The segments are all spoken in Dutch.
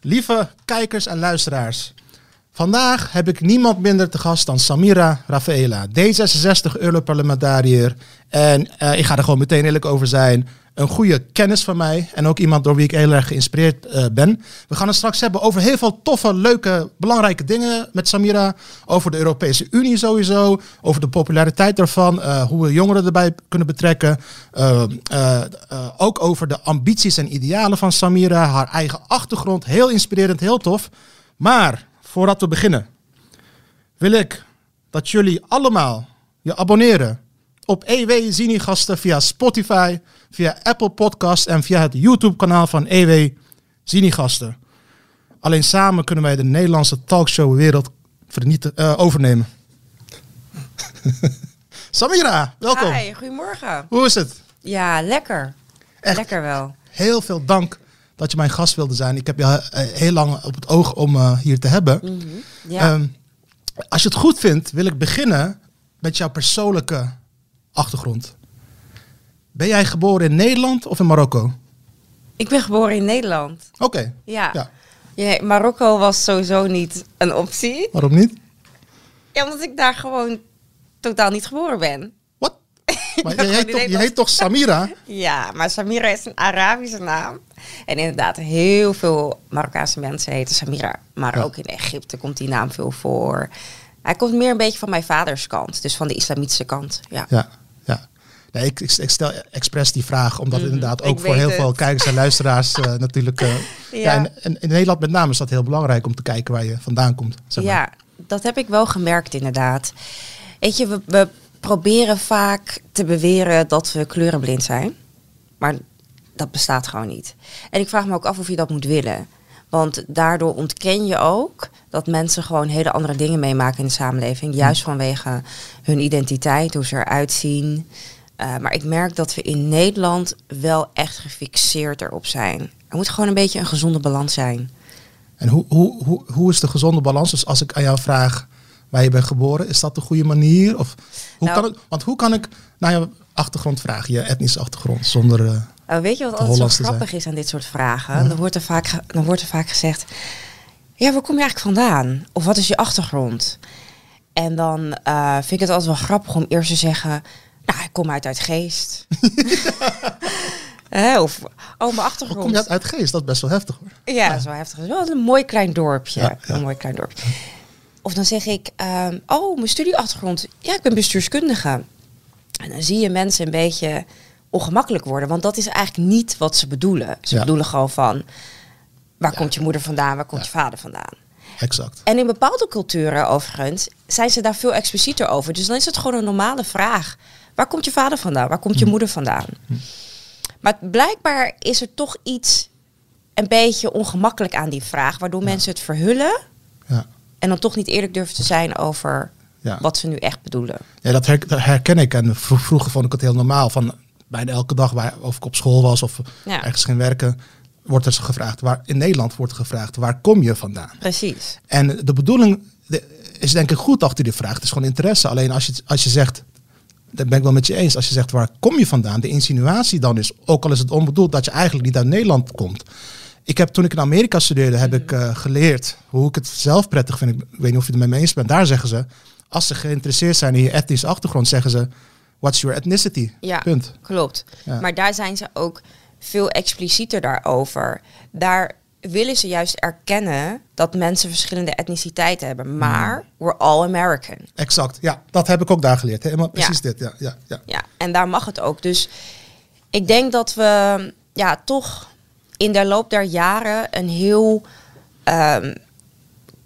Lieve kijkers en luisteraars. Vandaag heb ik niemand minder te gast dan Samira Rafaela, D66 Europarlementariër. En eh, ik ga er gewoon meteen eerlijk over zijn. Een goede kennis van mij en ook iemand door wie ik heel erg geïnspireerd eh, ben. We gaan het straks hebben over heel veel toffe, leuke, belangrijke dingen met Samira. Over de Europese Unie sowieso, over de populariteit daarvan, eh, hoe we jongeren erbij kunnen betrekken. Ook over de ambities en idealen van Samira, haar eigen achtergrond. Heel inspirerend, heel tof. Maar voordat we beginnen, wil ik dat jullie allemaal je abonneren op EW Zini-gasten via Spotify, via Apple Podcasts en via het YouTube-kanaal van EW Zini-gasten. Alleen samen kunnen wij de Nederlandse talkshow-wereld vernieten, eh, overnemen. Samira, welkom. Hi, goedemorgen. Hoe is het? Ja, lekker. Echt? Lekker wel. Heel veel dank dat je mijn gast wilde zijn. Ik heb je eh, heel lang op het oog om eh, hier te hebben. Mhm. Ja. Ehm, als je het goed vindt, wil ik beginnen met jouw persoonlijke achtergrond. Ben jij geboren in Nederland of in Marokko? ik ben geboren in Nederland. Oké, Ja. Ja. Ja, Marokko was sowieso niet een optie. waarom niet? Ja, omdat ik daar gewoon totaal niet geboren ben. Maar je, heet toch, je heet toch Samira? Ja, maar Samira is een Arabische naam. En inderdaad, heel veel Marokkaanse mensen heten Samira. Maar Ja. ook in Egypte komt die naam veel voor. Hij komt meer een beetje van mijn vaders kant. Dus van de islamitische kant. Ja. Ja, ja. Nee, ik, ik, stel expres die vraag, omdat Mhm, inderdaad ook voor heel het. veel kijkers en luisteraars eh, natuurlijk... eh, ja. Ja. en, en in Nederland met name is dat heel belangrijk om te kijken waar je vandaan komt. Zeg maar. Ja, dat heb ik wel gemerkt inderdaad. Weet je, we, we proberen vaak te beweren dat we kleurenblind zijn. Maar dat bestaat gewoon niet. En ik vraag me ook af of je dat moet willen. Want daardoor ontken je ook dat mensen gewoon hele andere dingen meemaken in de samenleving. Juist vanwege hun identiteit, hoe ze eruit zien. Eh, maar ik merk dat we in Nederland wel echt gefixeerd erop zijn. Er moet gewoon een beetje een gezonde balans zijn. En hoe, hoe, hoe, hoe is de gezonde balans? Dus als ik aan jou vraag waar je bent geboren, is dat de goede manier? Of hoe Nou- kan het, want hoe kan ik naar je achtergrond vragen, je etnische achtergrond, zonder... Oh, weet je wat altijd zo Hollands grappig is aan dit soort vragen? Dan, wordt er vaak, dan wordt er vaak gezegd... Ja, waar kom je eigenlijk vandaan? Of wat is je achtergrond? En dan eh, vind ik het altijd wel grappig om eerst te zeggen... Nou, ik kom uit uit Geest. Of, oh, mijn hoe achtergrond. kom je uit, uit geest? Dat is best wel heftig hoor. Ja, dat is wel heftig. Is wel een mooi klein dorpje. Ja, ja. Een mooi klein dorpje. Of dan zeg ik, ehm, oh, mijn studieachtergrond. Ja, ik ben bestuurskundige. En dan zie je mensen een beetje ongemakkelijk worden. Want dat is eigenlijk niet wat ze bedoelen. Ze Ja. bedoelen gewoon van, waar Ja. komt je moeder vandaan? Waar komt Ja. je vader vandaan? Exact. En in bepaalde culturen overigens zijn ze daar veel explicieter over. Dus dan is het gewoon een normale vraag. Waar komt je vader vandaan? Waar komt je moeder vandaan? Maar blijkbaar is er toch iets een beetje ongemakkelijk aan die vraag. Waardoor mensen het verhullen Ja. En dan toch niet eerlijk durven te zijn over Ja. wat ze nu echt bedoelen. Ja, dat, her- dat herken ik. En vro- vroeger vond ik het heel normaal. Van bijna elke dag, waar, of ik op school was of Ja. ergens ging werken, wordt er gevraagd. Waar, in Nederland wordt gevraagd, waar kom je vandaan? Precies. En de bedoeling is denk ik goed achter die vraag. Het is gewoon interesse. Alleen als je, als je zegt, dat ben ik wel met je eens. Als je zegt, waar kom je vandaan? De insinuatie dan is, ook al is het onbedoeld, dat je eigenlijk niet uit Nederland komt. Ik heb toen ik in Amerika studeerde, heb ik eh, geleerd hoe ik het zelf prettig vind. Ik weet niet of je het met me eens bent. Daar zeggen ze, als ze geïnteresseerd zijn in je etnische achtergrond, zeggen ze, what's your ethnicity? Ja, Punt. klopt. Ja. Maar daar zijn ze ook veel explicieter daarover. Daar willen ze juist erkennen dat mensen verschillende etniciteiten hebben. Maar we're all American. Exact. Ja, dat heb ik ook daar geleerd. Helemaal Ja. precies dit. Ja, ja, ja. Ja, en daar mag het ook. Dus ik denk dat we ja, toch in de loop der jaren een heel ehm,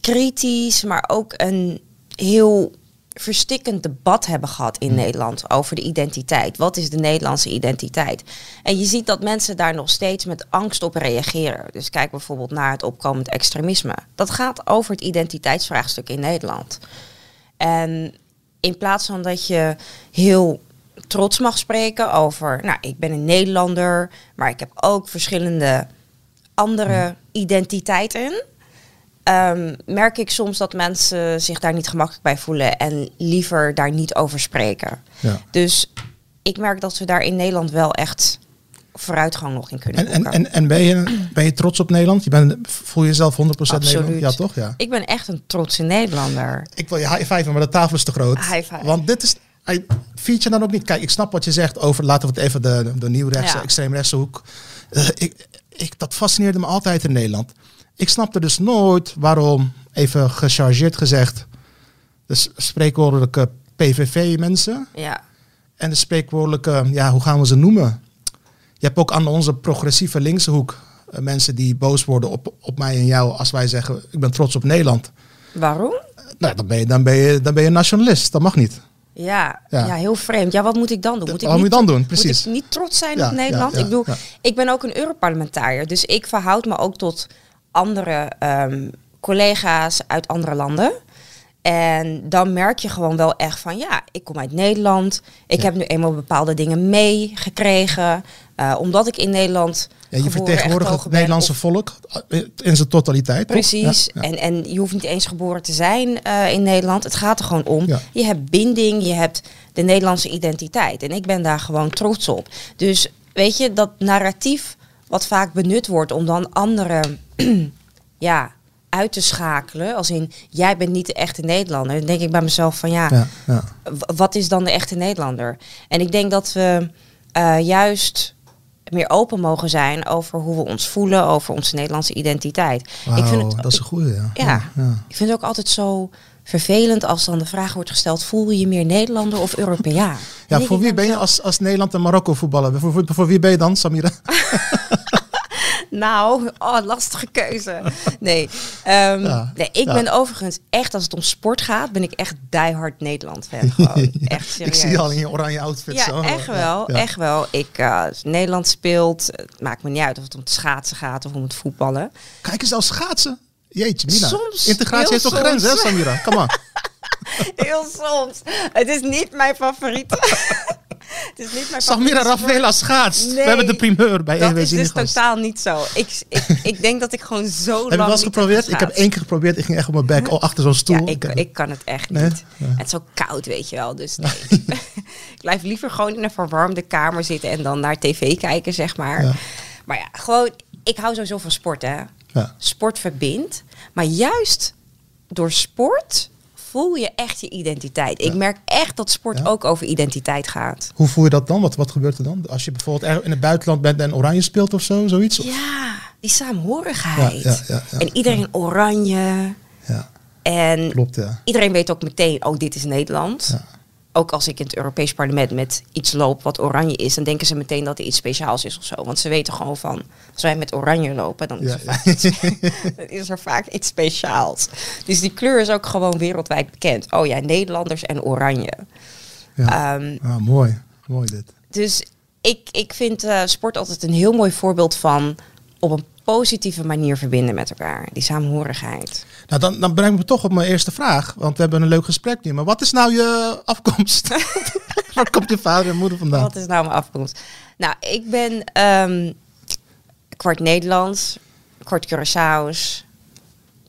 kritisch, maar ook een heel verstikkend debat hebben gehad in Nederland over de identiteit. Wat is de Nederlandse identiteit? En je ziet dat mensen daar nog steeds met angst op reageren. Dus kijk bijvoorbeeld naar het opkomend extremisme. Dat gaat over het identiteitsvraagstuk in Nederland. En in plaats van dat je heel trots mag spreken over, nou, ik ben een Nederlander, maar ik heb ook verschillende andere identiteiten. ehm, merk ik soms dat mensen zich daar niet gemakkelijk bij voelen en liever daar niet over spreken. Ja. Dus ik merk dat we daar in Nederland wel echt vooruitgang nog in kunnen En, en, en, en ben, je, ben je trots op Nederland? Je bent, voel je jezelf 100% Absoluut. Nederland? Ja, toch? Ja. Ik ben echt een trotse Nederlander. Ik wil je high five, maar de tafel is te groot. High five. Want dit is. I- Vind je dan ook niet? Kijk, ik snap wat je zegt over. Laten we het even de, de, de nieuwrechtse, Ja. extreemrechtse hoek. Eh, ik, ik, dat fascineerde me altijd in Nederland. Ik snapte dus nooit waarom, even gechargeerd gezegd, de spreekwoordelijke PVV-mensen Ja, en de spreekwoordelijke, ja, hoe gaan we ze noemen? Je hebt ook aan onze progressieve linkse hoek eh, mensen die boos worden op, op mij en jou als wij zeggen, ik ben trots op Nederland. waarom? Nou, dan ben je, dan ben je, dan ben je nationalist. Dat mag niet. Ja, Ja. ja. heel vreemd. Ja, wat moet ik dan doen? Moet ik Wat moet dan doen? Moet Precies. ik niet trots zijn Ja, op Nederland? ja, ik bedoel, ik ben ook een Europarlementariër. Dus ik verhoud me ook tot andere ehm, collega's uit andere landen. En dan merk je gewoon wel echt van, ja, ik kom uit Nederland. Ik heb nu eenmaal bepaalde dingen meegekregen. eh, omdat ik in Nederland Ja, je vertegenwoordigt het Nederlandse of- volk in zijn totaliteit. Precies. Ja, ja. En, en je hoeft niet eens geboren te zijn eh, in Nederland. Het gaat er gewoon om. Ja. Je hebt binding, je hebt de Nederlandse identiteit. En ik ben daar gewoon trots op. Dus weet je, dat narratief wat vaak benut wordt om dan anderen ja, uit te schakelen. Als in, jij bent niet de echte Nederlander. Dan denk ik bij mezelf van ja, wat is dan de echte Nederlander? En ik denk dat we eh, juist meer open mogen zijn over hoe we ons voelen, over onze Nederlandse identiteit. ik vind het, dat is een goeie. Ja. ja, ja. ik vind het ook altijd zo vervelend als dan de vraag wordt gesteld: voel je je meer Nederlander of Europeaan? Ja, voor wie ben je als, als Nederland en Marokko voetballen? Voor, voor, voor wie ben je dan, Samira? Nou, oh, lastige keuze. Nee, Ehm, Ja, nee ik ja. ben overigens echt, als het om sport gaat, ben ik echt diehard Nederland fan. Gewoon, echt ik serieus. zie je al in je oranje outfit. Ja, zo. echt wel. Echt wel. Ik, als Nederland speelt, het maakt me niet uit of het om het schaatsen gaat of om het voetballen. Kijk eens, als schaatsen. Jeetje, Mina. Soms, Integratie heeft toch grenzen, hè, Samira? Kom maar. Heel soms. Het is niet mijn favoriet. het is niet mijn Samira. Rafaela schaatst. Nee, We hebben de primeur bij Dat EW is dus totaal niet zo. Ik, ik, ik denk dat ik gewoon zo lang Heb je wel eens geprobeerd? Ik heb één keer geprobeerd. Ik ging echt op mijn bek oh, achter zo'n stoel. Ja, ik, ik kan het echt Nee? niet. Het is zo koud, weet je wel. Dus nee. ik blijf liever gewoon in een verwarmde kamer zitten en dan naar tv kijken, zeg maar. Ja. Maar ja, gewoon, ik hou sowieso van sport, hè. Ja. Sport verbindt. Maar juist door sport voel je echt je identiteit. Ik merk echt dat sport ook over identiteit gaat. Hoe voel je dat dan? Wat, wat gebeurt er dan? Als je bijvoorbeeld in het buitenland bent en oranje speelt of zo, zoiets? Ja, die saamhorigheid. En iedereen oranje. Ja, En klopt ja. iedereen weet ook meteen, oh, dit is Nederland. Ja. Ook als ik in het Europees parlement met iets loop wat oranje is, dan denken ze meteen dat er iets speciaals is of zo. Want ze weten gewoon van, als wij met oranje lopen, dan is, Ja, er, vaak is er vaak iets speciaals. Dus die kleur is ook gewoon wereldwijd bekend. Oh ja, Nederlanders en oranje. ja. Ehm, Ah, mooi. Mooi dit. dus ik, ik vind eh, sport altijd een heel mooi voorbeeld van op een positieve manier verbinden met elkaar. Die saamhorigheid. Nou, dan, dan breng ik me toch op mijn eerste vraag. Want we hebben een leuk gesprek nu. Maar wat is nou je afkomst? Waar komt je vader en moeder vandaan? Wat is nou mijn afkomst? Nou, ik ben ehm, kwart Nederlands, kwart Curaçao's,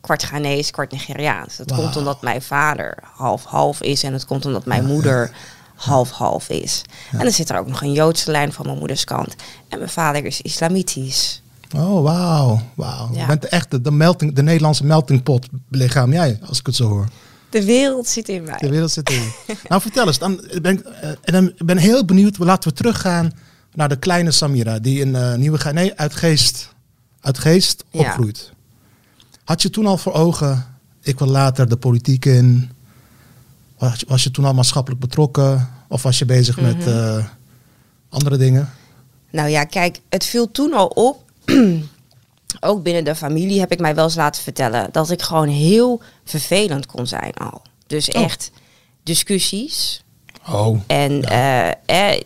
kwart Ghanese, kwart Nigeriaans. Dat komt omdat mijn vader half-half is en het komt omdat mijn moeder half-half is. En dan zit er ook nog een Joodse lijn van mijn moeders kant. En mijn vader is islamitisch. Oh, wauw. wauw. Ja. Je bent de echte, de, melting, de Nederlandse meltingpot belichaam jij, als ik het zo hoor. De wereld zit in mij. De wereld zit erin. nou, vertel eens. Dan ben ik, eh, en dan ben ik heel benieuwd. Laten we teruggaan naar de kleine Samira. Die in eh, Nieuwe nee, uit Geest, uit Geest Ja. opgroeit. Had je toen al voor ogen, ik wil later de politiek in? Was je, was je toen al maatschappelijk betrokken? Of was je bezig met Mhm. eh, andere dingen? Nou ja, kijk, het viel toen al op. ook binnen de familie heb ik mij wel eens laten vertellen dat ik gewoon heel vervelend kon zijn al. Dus Oh. echt discussies. Oh. En eh, eh,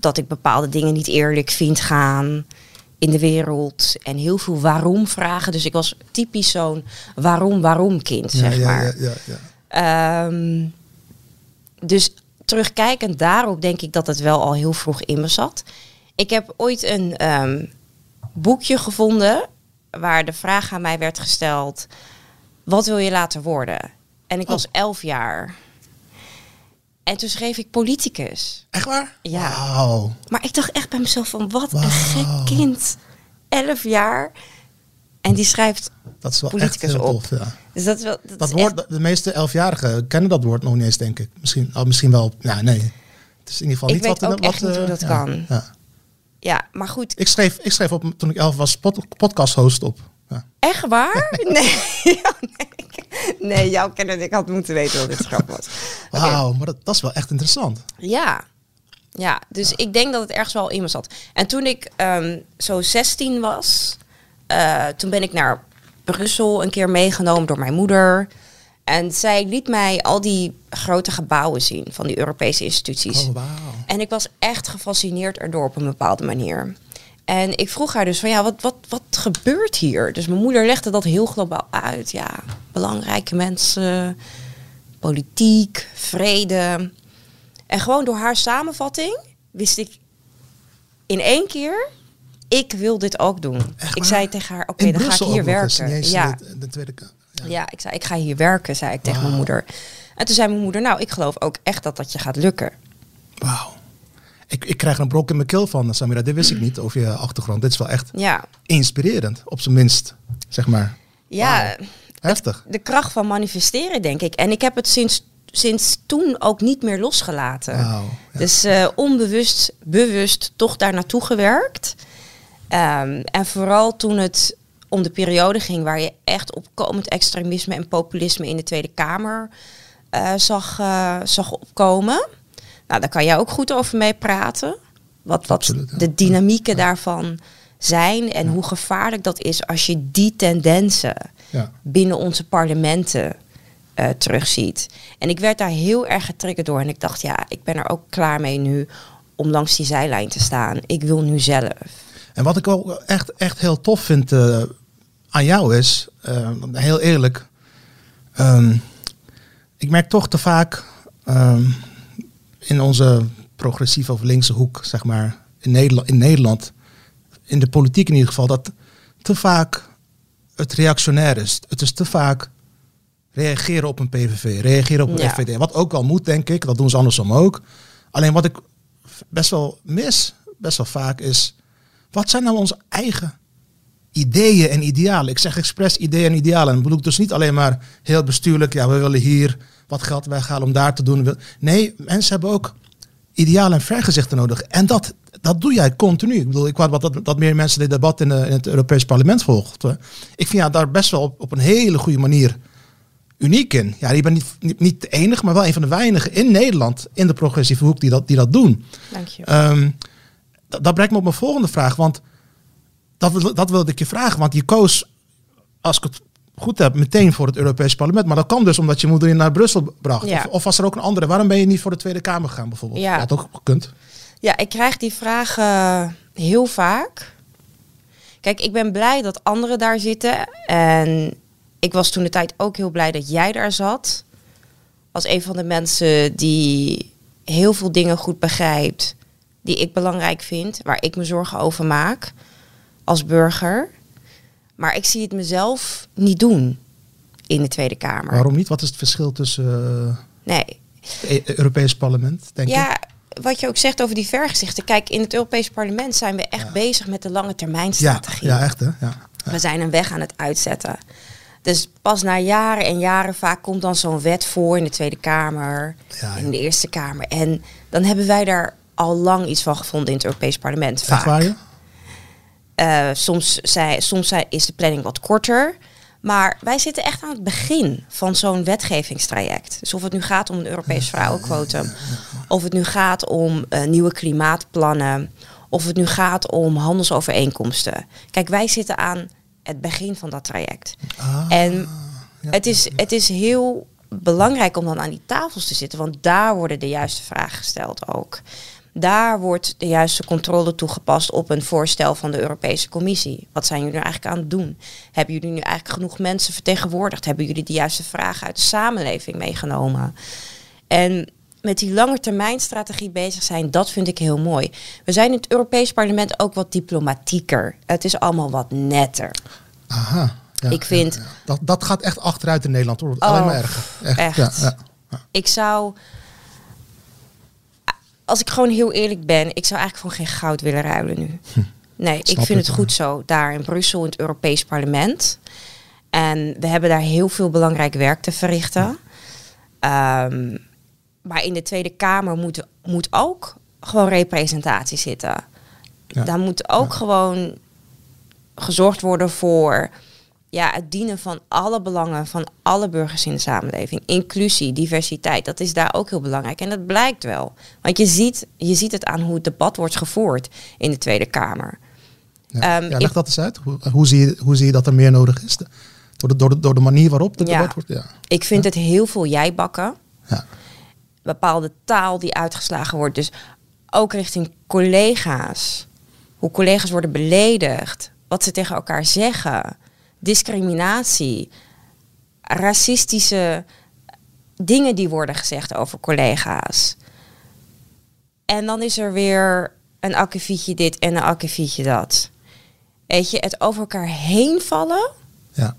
dat ik bepaalde dingen niet eerlijk vind gaan in de wereld. En heel veel waarom vragen. Dus ik was typisch zo'n waarom, waarom kind, zeg ja, maar. ja, ja, ja. Ehm, dus terugkijkend daarop denk ik dat het wel al heel vroeg in me zat. Ik heb ooit een ehm, boekje gevonden waar de vraag aan mij werd gesteld: wat wil je later worden? En ik Oh. was elf jaar. En toen schreef ik politicus. Echt waar? Ja. Maar ik dacht echt bij mezelf van wat een gek kind. 11 jaar. En die schrijft. Dat is wel Politicus echt op. tof. Ja. Dus dat, is wel, dat, Dat is woord, echt- de meeste elfjarigen kennen dat woord nog niet eens, denk ik. Misschien, oh, misschien wel. Ja, nee. Het is in ieder geval Ik niet weet wat. ook wat, echt niet hoe eh, dat ja, kan. ja. Ja, maar goed. Ik schreef, ik schreef op toen ik elf was pod, podcast host op. Ja. Echt waar? Nee. Nee. Jouw kennen ik had moeten weten dat dit grap was. Wauw, maar dat, dat is wel echt interessant. Ja. Ja, dus ik denk dat het ergens wel in me zat. En toen ik ehm, zo 16 was, eh, toen ben ik naar Brussel een keer meegenomen door mijn moeder. En zij liet mij al die grote gebouwen zien van die Europese instituties. Oh, wauw. En ik was echt gefascineerd erdoor op een bepaalde manier. En ik vroeg haar dus van ja, wat, wat, wat gebeurt hier? Dus mijn moeder legde dat heel globaal uit. Ja, belangrijke mensen, politiek, vrede. En gewoon door haar samenvatting wist ik in één keer, ik wil dit ook doen. Ik zei tegen haar, oké, dan ga ik hier werken. Ja. De, de Tweede. Ja. Ja, ik zei, ik ga hier werken, zei ik tegen mijn moeder. En toen zei mijn moeder, nou, ik geloof ook echt dat dat je gaat lukken. Wauw. Ik, ik krijg een brok in mijn keel van, Samira. Dit wist ik niet over je achtergrond. Dit is wel echt Ja, inspirerend, op zijn minst. Zeg maar. ja. Heftig. de kracht van manifesteren, denk ik. En ik heb het sinds, sinds toen ook niet meer losgelaten. Ja. Dus eh, onbewust, bewust toch daar naartoe gewerkt. Ehm, en vooral toen het om de periode ging waar je echt opkomend extremisme en populisme in de Tweede Kamer eh, zag, eh, zag opkomen. Nou, daar kan jij ook goed over mee praten. Wat, wat Absoluut, ja. de dynamieken daarvan zijn en hoe gevaarlijk dat is als je die tendensen binnen onze parlementen eh, terugziet. En ik werd daar heel erg getriggerd door. En ik dacht, ja, ik ben er ook klaar mee nu om langs die zijlijn te staan. Ik wil nu zelf. En wat ik ook echt, echt heel tof vind eh, aan jou is, eh, heel eerlijk, ehm, ik merk toch te vaak ehm, in onze progressieve of linkse hoek, zeg maar, in Nederland, in Nederland, in de politiek in ieder geval, dat te vaak het reactionair is. Het is te vaak reageren op een PVV, reageren op een Ja. FVD. Wat ook wel moet, denk ik. Dat doen ze andersom ook. Alleen wat ik best wel mis, best wel vaak, is... Wat zijn nou onze eigen ideeën en idealen? Ik zeg expres ideeën en idealen. En dat bedoel ik dus niet alleen maar heel bestuurlijk... Ja, we willen hier wat geld weghalen om daar te doen. Nee, mensen hebben ook idealen en vergezichten nodig. En dat, dat doe jij continu. Ik bedoel, ik wou wat dat, dat meer mensen dit debat in, de- in het Europees Parlement volgden. Ik vind jou daar best wel op, op een hele goede manier uniek in. Ja, je bent niet, niet, niet de enige, maar wel een van de weinigen in Nederland in de progressieve hoek die dat, die dat doen. Dank je. Ehm, dat, dat brengt me op mijn volgende vraag. Want dat, dat wilde ik je vragen. Want je koos, als ik het goed heb, meteen voor het Europees Parlement. Maar dat kwam dus omdat je moeder je naar Brussel bracht. Ja. Of, of was er ook een andere? Waarom ben je niet voor de Tweede Kamer gegaan bijvoorbeeld? Ja. Dat had ook gekund. Ja, ik krijg die vraag eh, heel vaak. Kijk, ik ben blij dat anderen daar zitten. En ik was toen de tijd ook heel blij dat jij daar zat. Als een van de mensen die heel veel dingen goed begrijpt. Die ik belangrijk vind. Waar ik me zorgen over maak. Als burger. Maar ik zie het mezelf niet doen. In de Tweede Kamer. Waarom niet? Wat is het verschil tussen eh, Nee, het E- Europees Parlement, denk? Ja, wat je ook zegt over die vergezichten. Kijk, in het Europees Parlement zijn we echt bezig met de lange termijn Ja, strategie. ja, echt hè? Ja. We zijn een weg aan het uitzetten. Dus pas na jaren en jaren vaak komt dan zo'n wet voor in de Tweede Kamer, Ja, in de Eerste Kamer. En dan hebben wij daar al lang iets van gevonden in het Europees Parlement. Vaak. Waar? Eh, soms zij, soms zij, is de planning wat korter. Maar wij zitten echt aan het begin van zo'n wetgevingstraject. Dus of het nu gaat om een Europees vrouwenquotum, of het nu gaat om eh, nieuwe klimaatplannen, of het nu gaat om handelsovereenkomsten. Kijk, wij zitten aan het begin van dat traject. Ah, En ja, het, is, het is heel belangrijk om dan aan die tafels te zitten, want daar worden de juiste vragen gesteld ook. Daar wordt de juiste controle toegepast op een voorstel van de Europese Commissie. Wat zijn jullie nu eigenlijk aan het doen? Hebben jullie nu eigenlijk genoeg mensen vertegenwoordigd? Hebben jullie de juiste vragen uit de samenleving meegenomen? En met die langetermijnstrategie bezig zijn, dat vind ik heel mooi. We zijn in het Europees Parlement ook wat diplomatieker. Het is allemaal wat netter. Aha. Ja, Ik vind- ja, ja. Dat, dat gaat echt achteruit in Nederland hoor. Wordt alleen Oh, maar erger. Echt. echt. Ja, ja. Ik zou als ik gewoon heel eerlijk ben, ik zou eigenlijk gewoon geen goud willen ruilen nu. Nee, ik Snap vind het, het goed zo daar in Brussel, in het Europees Parlement. En we hebben daar heel veel belangrijk werk te verrichten. Ehm, maar in de Tweede Kamer moet, moet ook gewoon representatie zitten. Ja. Daar moet ook gewoon gezorgd worden voor ja, het dienen van alle belangen van alle burgers in de samenleving. Inclusie, diversiteit, dat is daar ook heel belangrijk. En dat blijkt wel. Want je ziet, je ziet het aan hoe het debat wordt gevoerd in de Tweede Kamer. Ja. Ehm, ja, leg dat eens uit. Hoe, hoe, zie je, hoe zie je dat er meer nodig is? Door de, door de, door de manier waarop het Ja. debat wordt? Ja. Ik vind het heel veel jijbakken. Ja. Bepaalde taal die uitgeslagen wordt. Dus ook richting collega's. Hoe collega's worden beledigd. Wat ze tegen elkaar zeggen. Discriminatie. Racistische dingen die worden gezegd over collega's. En dan is er weer een akkefietje dit en een akkefietje dat. Weet je, het over elkaar heen vallen Ja.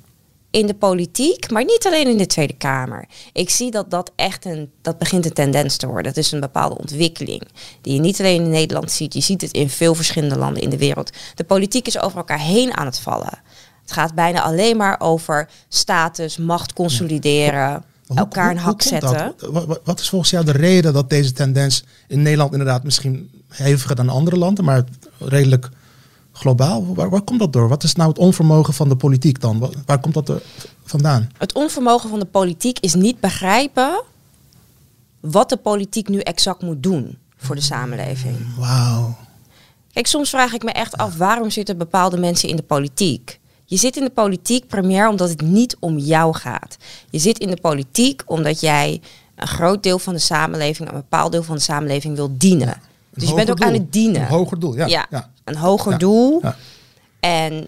in de politiek, maar niet alleen in de Tweede Kamer. Ik zie dat dat echt een, dat begint een tendens te worden. Dat is een bepaalde ontwikkeling die je niet alleen in Nederland ziet. Je ziet het in veel verschillende landen in de wereld. De politiek is over elkaar heen aan het vallen. Het gaat bijna alleen maar over status, macht consolideren, hoe- elkaar een hak zetten. Wat, wat- wat is volgens jou de reden dat deze tendens in Nederland inderdaad misschien heviger dan andere landen, maar redelijk globaal? Waar, waar komt dat door? Wat is nou het onvermogen van de politiek dan? Waar, waar komt dat er vandaan? Het onvermogen van de politiek is niet begrijpen wat de politiek nu exact moet doen voor de samenleving. Wauw. Kijk, soms vraag ik me echt af waarom zitten bepaalde mensen in de politiek. Je zit in de politiek primair omdat het niet om jou gaat. Je zit in de politiek omdat jij een groot deel van de samenleving, een bepaald deel van de samenleving wil dienen. Dus je bent ook aan het dienen. Een hoger doel, ja. Ja, ja. een hoger doel. Ja. En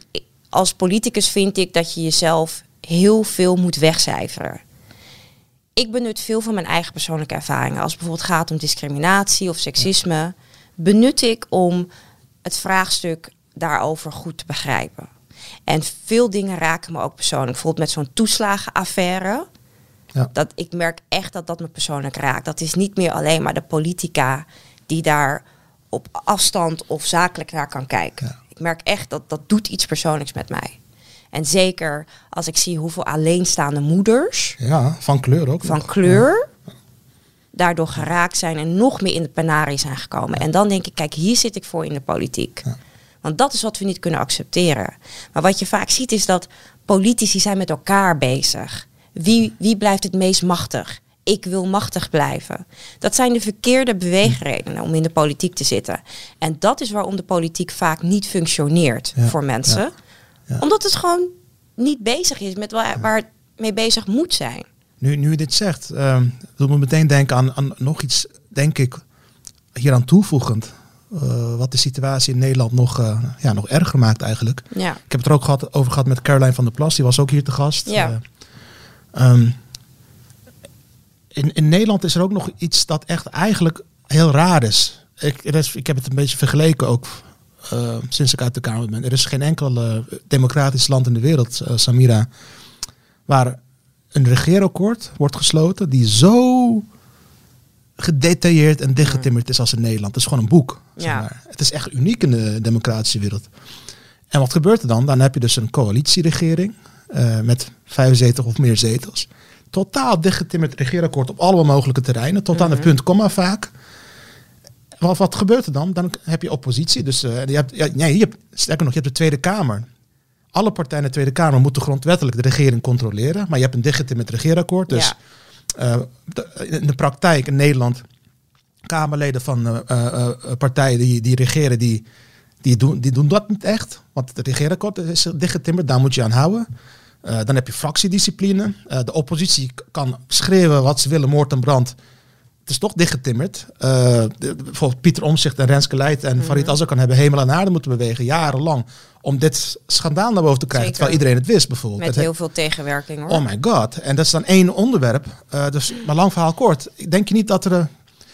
als politicus vind ik dat je jezelf heel veel moet wegcijferen. Ik benut veel van mijn eigen persoonlijke ervaringen. Als het bijvoorbeeld gaat om discriminatie of seksisme, benut ik om het vraagstuk daarover goed te begrijpen. En veel dingen raken me ook persoonlijk. Bijvoorbeeld met zo'n toeslagenaffaire. Ja. Dat ik merk echt dat dat me persoonlijk raakt. Dat is niet meer alleen maar de politica die daar op afstand of zakelijk naar kan kijken. Ja. Ik merk echt dat dat doet iets persoonlijks met mij. En zeker als ik zie hoeveel alleenstaande moeders Ja, van kleur ook. van nog. kleur daardoor geraakt zijn en nog meer in de penarie zijn gekomen. En dan denk ik, kijk, hier zit ik voor in de politiek. Want dat is wat we niet kunnen accepteren. Maar wat je vaak ziet is dat politici zijn met elkaar bezig. Wie, wie blijft het meest machtig? Ik wil machtig blijven. Dat zijn de verkeerde beweegredenen om in de politiek te zitten. En dat is waarom de politiek vaak niet functioneert Ja, voor mensen. ja, ja. Omdat het gewoon niet bezig is met waar, waar het mee bezig moet zijn. Nu, nu je dit zegt, ehm doet me meteen denken aan, aan nog iets, denk ik, hieraan toevoegend. Eh, wat de situatie in Nederland nog, eh, ja, nog erger maakt eigenlijk. Ja. Ik heb het er ook gehad, over gehad met Caroline van der Plas, die was ook hier te gast. Ja. Eh, ehm, in, in Nederland is er ook nog iets dat echt eigenlijk heel raar is. Ik, is, ik heb het een beetje vergeleken ook sinds ik uit de Kamer ben. Er is geen enkel democratisch land in de wereld, Samira, waar een regeerakkoord wordt gesloten die zo gedetailleerd en dichtgetimmerd is als in Nederland. Het is gewoon een boek. Zeg Ja. maar. Het is echt uniek in de democratische wereld. En wat gebeurt er dan? Dan heb je dus een coalitieregering eh, met 75 of meer zetels. Totaal dichtgetimmerd regeerakkoord op alle mogelijke terreinen, tot aan Mhm. de punt komma vaak. Wat, wat gebeurt er dan? Dan heb je oppositie. Dus eh, je hebt, ja, nee, je hebt, sterker nog, je hebt de Tweede Kamer. Alle partijen in de Tweede Kamer moeten grondwettelijk de regering controleren. Maar je hebt een dichtgetimmerd regeerakkoord. Dus Ja. Eh, in de praktijk in Nederland, Kamerleden van eh, eh, partijen die, die regeren, die, die, doen, die doen dat niet echt. Want het regeerakkoord is dichtgetimmerd, daar moet je aan houden. Dan heb je fractiediscipline. De oppositie kan schreeuwen wat ze willen, moord en brand. Het is toch dichtgetimmerd. Eh, de- bijvoorbeeld Pieter Omzicht en Renske Leijt en Farid Azarkan hebben hemel en aarde moeten bewegen, jarenlang, om dit schandaal naar boven te krijgen. Zeker. Terwijl iedereen het wist bijvoorbeeld. Met Het- heel veel tegenwerking hoor. Oh my god. En dat is dan één onderwerp. Eh, dus, maar lang verhaal kort. Denk je niet dat er...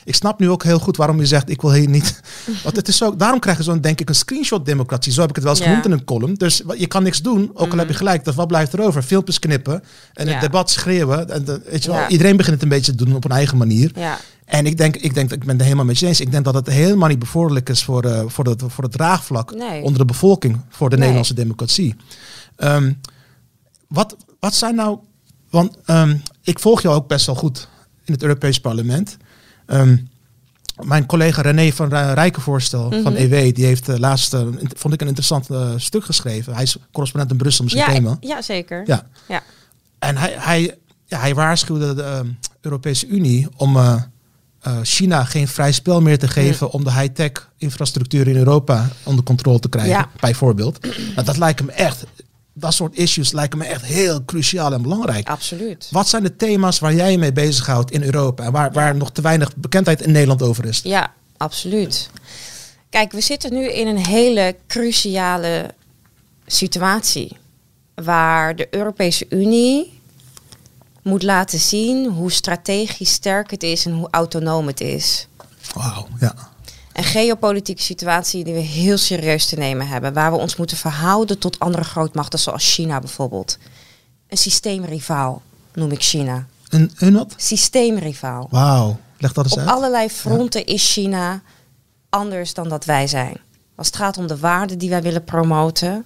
ik snap nu ook heel goed waarom je zegt, ik wil hier niet... Want het is ook, daarom krijg je zo'n, denk ik, een screenshot-democratie. Zo heb ik het wel eens Ja. genoemd in een column. Dus je kan niks doen, ook al heb je gelijk. Dat wat blijft er over? Filmpjes knippen en Ja. het debat schreeuwen. En de- weet je wel, Ja. Iedereen begint het een beetje te doen op een eigen manier. Ja. En ik denk, ik denk, ik ben het helemaal met je eens. Ik denk dat het helemaal niet bevorderlijk is voor, eh, voor, het, voor het draagvlak Nee. onder de bevolking voor de Nee. Nederlandse democratie. Ehm, wat, wat zijn nou, want ehm, ik volg jou ook best wel goed in het Europees Parlement. Ehm, mijn collega René van Rij- Rijkenvoorstel van Mhm. EW, die heeft laatst, eh, een- vond ik een interessant eh, stuk geschreven. Hij is correspondent in Brussel, misschien hem Ja, wel. ja, zeker. Ja. Ja. En hij, hij, ja, hij waarschuwde de ehm, Europese Unie om eh, eh, China geen vrij spel meer te geven om de high-tech infrastructuur in Europa onder controle te krijgen, Ja. bijvoorbeeld. Nou, dat lijkt me echt, dat soort issues lijken me echt heel cruciaal en belangrijk. Absoluut. Wat zijn de thema's waar jij je mee bezighoudt in Europa en waar, waar nog te weinig bekendheid in Nederland over is? Ja, absoluut. Kijk, we zitten nu in een hele cruciale situatie. Waar de Europese Unie moet laten zien hoe strategisch sterk het is en hoe autonoom het is. Wauw, ja. Een geopolitieke situatie die we heel serieus te nemen hebben. Waar we ons moeten verhouden tot andere grootmachten zoals China bijvoorbeeld. Een systeemrivaal noem ik China. Een, een wat? Systeemrivaal. Wauw, leg dat eens Op uit. allerlei fronten is China anders dan dat wij zijn. Als het gaat om de waarden die wij willen promoten,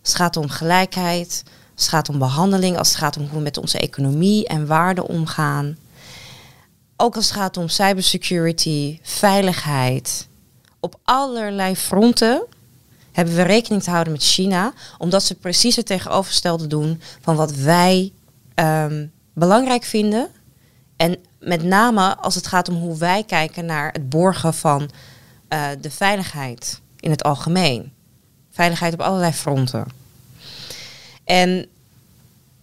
als het gaat om gelijkheid, als het gaat om behandeling, als het gaat om hoe we met onze economie en waarden omgaan. Ook als het gaat om cybersecurity, veiligheid. Op allerlei fronten hebben we rekening te houden met China, omdat ze precies het tegenovergestelde doen van wat wij ehm, belangrijk vinden. En met name als het gaat om hoe wij kijken naar het borgen van eh, de veiligheid in het algemeen. Veiligheid op allerlei fronten. En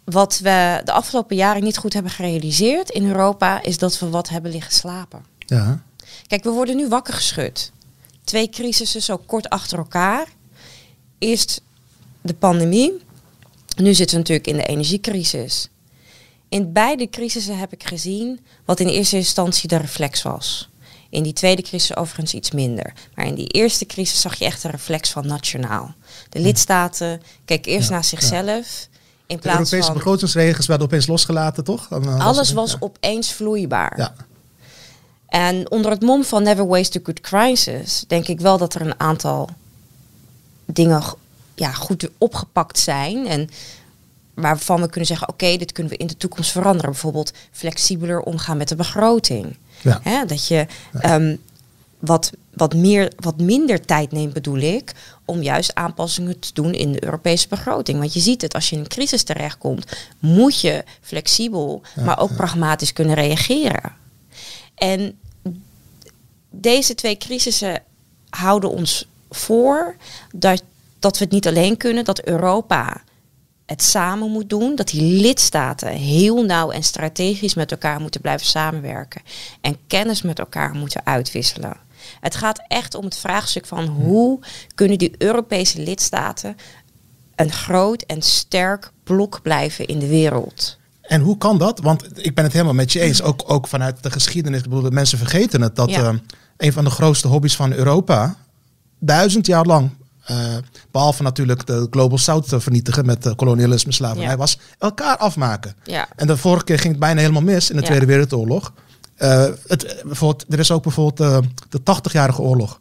wat we de afgelopen jaren niet goed hebben gerealiseerd in Europa, is dat we wat hebben liggen slapen. Ja. Kijk, we worden nu wakker geschud. Twee crisissen zo kort achter elkaar. Eerst de pandemie. Nu zitten we natuurlijk in de energiecrisis. In beide crisissen heb ik gezien wat in eerste instantie de reflex was. In die tweede crisis overigens iets minder. Maar in die eerste crisis zag je echt een reflex van nationaal. De lidstaten keken eerst Ja, naar zichzelf. In De plaats Europese van begrotingsregels werden opeens losgelaten, toch? Dan, eh, alles het- was ja. opeens vloeibaar. Ja. En onder het mom van Never Waste a Good Crisis denk ik wel dat er een aantal dingen ja, goed opgepakt zijn. En waarvan we kunnen zeggen, oké, dit kunnen we in de toekomst veranderen. Bijvoorbeeld flexibeler omgaan met de begroting. Ja. Hè, dat je ehm, wat, wat, meer, wat minder tijd neemt, bedoel ik, om juist aanpassingen te doen in de Europese begroting. Want je ziet het, als je in een crisis terechtkomt, moet je flexibel, maar ook pragmatisch kunnen reageren. En deze twee crisissen houden ons voor dat, dat we het niet alleen kunnen, dat Europa het samen moet doen, dat die lidstaten heel nauw en strategisch met elkaar moeten blijven samenwerken en kennis met elkaar moeten uitwisselen. Het gaat echt om het vraagstuk van hoe kunnen die Europese lidstaten een groot en sterk blok blijven in de wereld. En hoe kan dat? Want ik ben het helemaal met je eens. Ook, ook vanuit de geschiedenis. Ik bedoel, mensen vergeten het. Dat Ja. eh, een van de grootste hobby's van Europa... duizend jaar lang... eh, behalve natuurlijk de Global South te vernietigen... met uh, kolonialisme, slavernij... Ja. was elkaar afmaken. Ja. En de vorige keer ging het bijna helemaal mis... in de. Tweede Wereldoorlog. Eh, het, eh, bijvoorbeeld, er is ook bijvoorbeeld eh, de 80-jarige oorlog.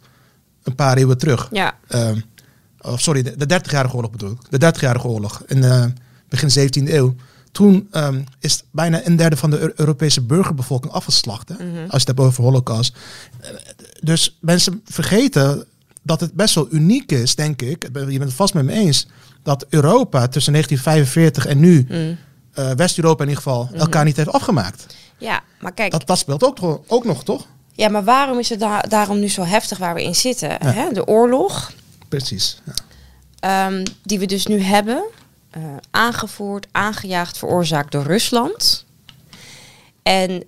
Een paar eeuwen terug. Ja, Ehm, oh, sorry, de, de 30-jarige oorlog bedoel ik. De 30-jarige oorlog in eh, begin 17e eeuw. Toen ehm, is bijna een derde van de Eu- Europese burgerbevolking afgeslacht. Hè? Als je het hebt over holocaust. Eh, Dus mensen vergeten dat het best wel uniek is, denk ik. Je bent het vast met me eens. Dat Europa tussen 1945 en nu, eh, West-Europa in ieder geval, elkaar niet heeft afgemaakt. Ja maar kijk, Dat, dat speelt ook, toch- ook nog, toch? ja, maar waarom is het da- daarom nu zo heftig waar we in zitten? Hè? De oorlog, Precies. Ja. ehm, die we dus nu hebben, eh, aangevoerd, aangejaagd, veroorzaakt door Rusland. En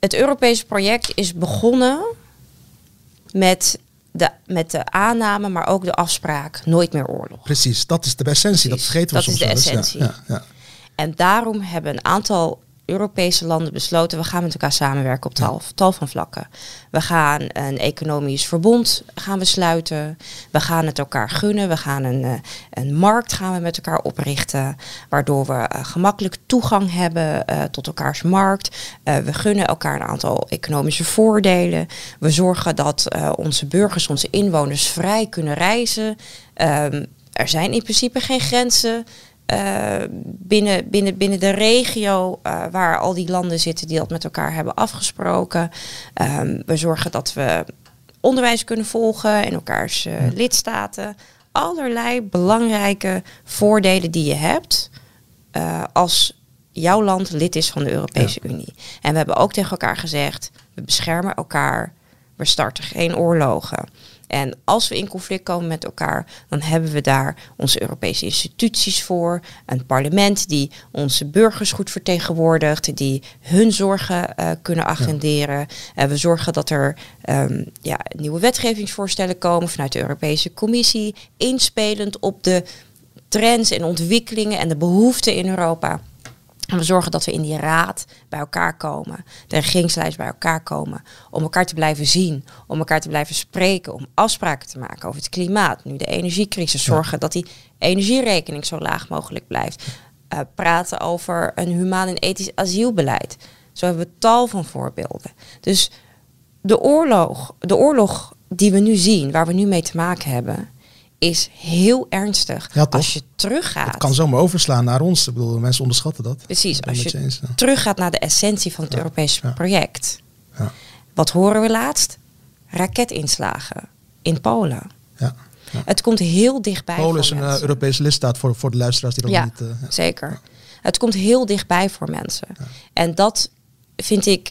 het Europese project is begonnen met de, met de aanname, maar ook de afspraak nooit meer oorlog. Precies, dat is de essentie. Dat vergeten we dat is soms de wel eens. Ja, essentie. Ja, ja. En daarom hebben een aantal Europese landen besloten, we gaan met elkaar samenwerken op tal, tal van vlakken. We gaan een economisch verbond gaan we sluiten. We gaan het elkaar gunnen. We gaan een, eh, een markt gaan we met elkaar oprichten. Waardoor we eh, gemakkelijk toegang hebben uh, tot elkaars markt. we gunnen elkaar een aantal economische voordelen. We zorgen dat onze burgers, onze inwoners vrij kunnen reizen. Um, er zijn in principe geen grenzen. Uh, binnen, binnen, binnen de regio uh, waar al die landen zitten die dat met elkaar hebben afgesproken. Um, we zorgen dat we onderwijs kunnen volgen in elkaars uh, lidstaten. Allerlei belangrijke voordelen die je hebt als jouw land lid is van de Europese ja. Unie. En we hebben ook tegen elkaar gezegd, we beschermen elkaar, we starten geen oorlogen. En als we in conflict komen met elkaar, dan hebben we daar onze Europese instituties voor. Een parlement die onze burgers goed vertegenwoordigt, die hun zorgen uh, kunnen agenderen. En we zorgen dat er um, ja, nieuwe wetgevingsvoorstellen komen vanuit de Europese Commissie, inspelend op de trends en ontwikkelingen en de behoeften in Europa. En we zorgen dat we in die raad bij elkaar komen, de regeringsleiders bij elkaar komen, om elkaar te blijven zien, om elkaar te blijven spreken, om afspraken te maken over het klimaat, nu de energiecrisis, zorgen dat die energierekening zo laag mogelijk blijft, uh, praten over een humaan en ethisch asielbeleid. Zo hebben we tal van voorbeelden. Dus de oorlog, de oorlog die we nu zien, waar we nu mee te maken hebben, is heel ernstig. Ja, als je teruggaat. Het kan zomaar overslaan naar ons. Ik bedoel, mensen onderschatten dat. Precies, als je eens, teruggaat naar de essentie van het ja, Europese ja. project. Wat horen we laatst? Raketinslagen in Polen. Ja. Het komt heel dichtbij. Polen is een uh, Europese lidstaat voor, voor de luisteraars die dat ja, niet. Uh, zeker. Het komt heel dichtbij voor mensen. En dat vind ik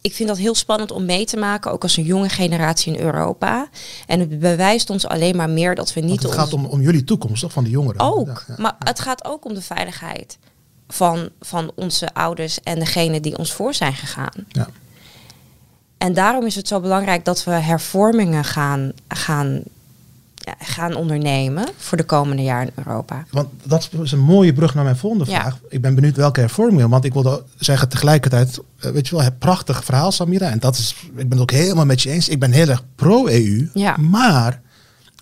ik vind dat heel spannend om mee te maken, ook als een jonge generatie in Europa. En het bewijst ons alleen maar meer dat we niet. Want het gaat om, om jullie toekomst, toch? Van de jongeren. Ook. Ja, ja, maar het gaat ook om de veiligheid van, van onze ouders en degene die ons voor zijn gegaan. Ja. En daarom is het zo belangrijk dat we hervormingen gaan, gaan gaan ondernemen voor de komende jaren in Europa? Want dat is een mooie brug naar mijn volgende vraag. Ik ben benieuwd welke hervormingen. Want ik wilde zeggen tegelijkertijd, eh, weet je wel, het prachtig verhaal, Samira. En dat is, ik ben het ook helemaal met je eens. Ik ben heel erg pro-EU. Ja. Maar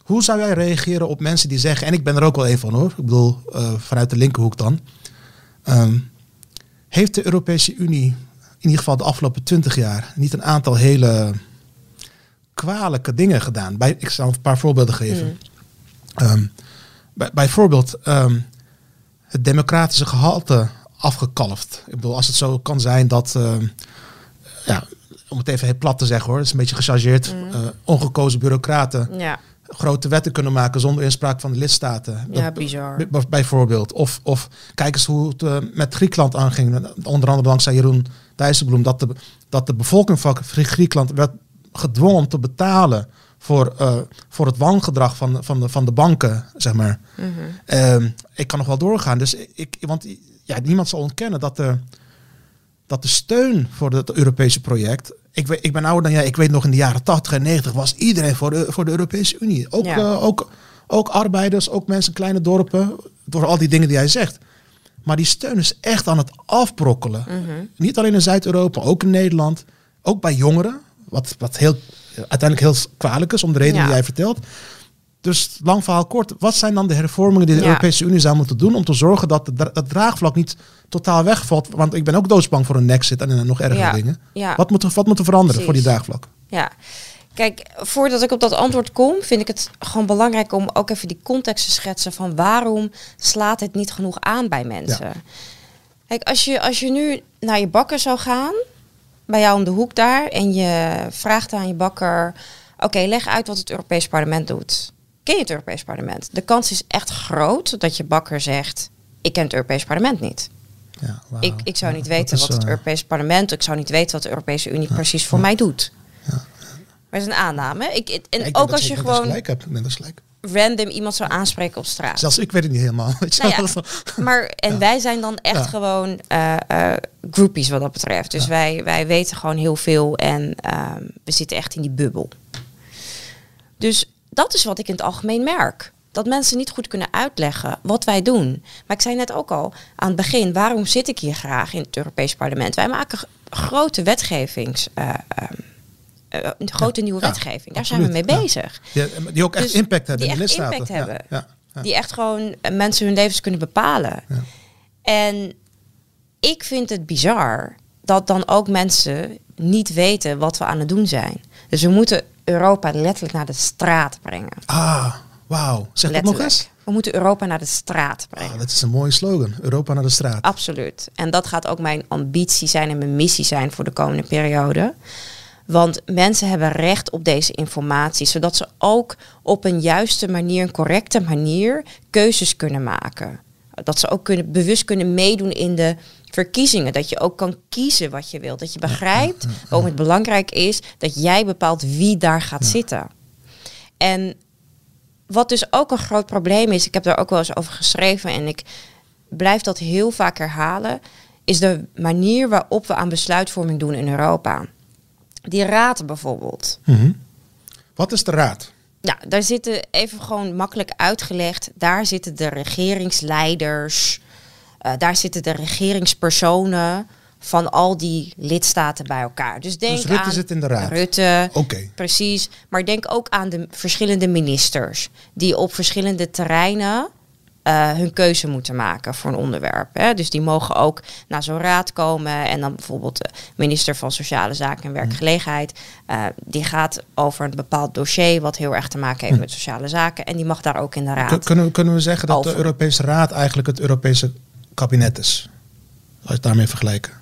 hoe zou jij reageren op mensen die zeggen, en ik ben er ook wel een van hoor. Ik bedoel, uh, vanuit de linkerhoek dan. Um, heeft de Europese Unie in ieder geval de afgelopen twintig jaar niet een aantal hele kwalijke dingen gedaan. Bij, ik zal een paar voorbeelden geven. Mm. Um, bij, bijvoorbeeld um, het democratische gehalte afgekalfd. Ik bedoel, als het zo kan zijn dat, um, ja, om het even heel plat te zeggen hoor, het is een beetje gechargeerd, mm. uh, ongekozen bureaucraten ja. grote wetten kunnen maken zonder inspraak van de lidstaten. Ja, bizar. Bijvoorbeeld. Of, of kijk eens hoe het uh, met Griekenland aanging. Onder andere dankzij Jeroen Dijsselbloem. Dat de, dat de bevolking van Griekenland werd gedwongen om te betalen voor, uh, voor het wangedrag van, van, de, van de banken, zeg maar. Mm -hmm. ik kan nog wel doorgaan. Dus ik, want ja, niemand zal ontkennen dat de, dat de steun voor het Europese project. Ik, ik ben ouder dan jij, ik weet nog in de jaren 80 en 90 was iedereen voor de, voor de Europese Unie. Ook, ja. uh, ook, ook arbeiders, ook mensen in kleine dorpen, door al die dingen die hij zegt. Maar die steun is echt aan het afbrokkelen. Mm -hmm. Niet alleen in Zuid-Europa, ook in Nederland. Ook bij jongeren. Wat, wat heel, uiteindelijk heel kwalijk is om de reden Ja. die jij vertelt. Dus lang verhaal kort. Wat zijn dan de hervormingen die de Ja. Europese Unie zou moeten doen om te zorgen dat dat draagvlak niet totaal wegvalt? Want ik ben ook doodsbang voor een Nexit en nog ergere Ja. dingen. Ja. Wat moet, er, wat moet er veranderen voor die draagvlak? Ja, kijk, voordat ik op dat antwoord kom, vind ik het gewoon belangrijk om ook even die context te schetsen van waarom slaat het niet genoeg aan bij mensen. Kijk, als je, als je nu naar je bakker zou gaan, bij jou om de hoek daar, en je vraagt aan je bakker, oké, leg uit wat het Europees Parlement doet. Ken je het Europees Parlement? De kans is echt groot dat je bakker zegt, ik ken het Europees Parlement niet. Ja, wauw. Ik, ik zou niet weten is, wat het eh, Europese parlement, ik zou niet weten wat de Europese Unie precies voor mij doet. Ja. Maar het is een aanname. Ik, en ik ook als je gewoon gelijk. Random iemand zou aanspreken op straat. Zelfs ik weet het niet helemaal. Nou ja. Maar en wij zijn dan echt Ja. gewoon eh eh, groupies wat dat betreft. Dus wij, wij weten gewoon heel veel en ehm, we zitten echt in die bubbel. Dus dat is wat ik in het algemeen merk. dat mensen niet goed kunnen uitleggen wat wij doen. Maar ik zei net ook al aan het begin, waarom zit ik hier graag in het Europees Parlement? Wij maken grote wetgevings. eh, eh, een grote nieuwe wetgeving. Daar zijn we mee bezig. Ja, die ook echt Dus impact hebben die in de echt lidstaten. impact Ja, hebben. Die echt gewoon eh, mensen hun levens kunnen bepalen. Ja. En ik vind het bizar dat dan ook mensen niet weten wat we aan het doen zijn. Dus we moeten Europa letterlijk naar de straat brengen. Ah, wauw. Zeg dat nog eens. We moeten Europa naar de straat brengen. Ah, dat is een mooie slogan. Europa naar de straat. Absoluut. En dat gaat ook mijn ambitie zijn en mijn missie zijn voor de komende periode. Want mensen hebben recht op deze informatie, zodat ze ook op een juiste manier, een correcte manier, keuzes kunnen maken. Dat ze ook kunnen, bewust kunnen meedoen in de verkiezingen. Dat je ook kan kiezen wat je wilt. Dat je begrijpt waarom het belangrijk is dat jij bepaalt wie daar gaat zitten. En wat dus ook een groot probleem is, ik heb daar ook wel eens over geschreven en ik blijf dat heel vaak herhalen, is de manier waarop we aan besluitvorming doen in Europa. Die raad bijvoorbeeld. Mhm. Wat is de raad? Ja, daar zitten even gewoon makkelijk uitgelegd. Daar zitten de regeringsleiders, eh, daar zitten de regeringspersonen van al die lidstaten bij elkaar. Dus denk Dus Rutte aan zit in de raad. Rutte, Oké. Precies, maar denk ook aan de verschillende ministers die op verschillende terreinen eh, hun keuze moeten maken voor een onderwerp. Hè. Dus die mogen ook naar zo'n raad komen en dan bijvoorbeeld de minister van Sociale Zaken en Werkgelegenheid, eh, die gaat over een bepaald dossier wat heel erg te maken heeft met sociale zaken en die mag daar ook in de raad. Kunnen, we- kunnen we zeggen dat Over. de Europese Raad eigenlijk het Europese kabinet is? Als je het daarmee vergelijken.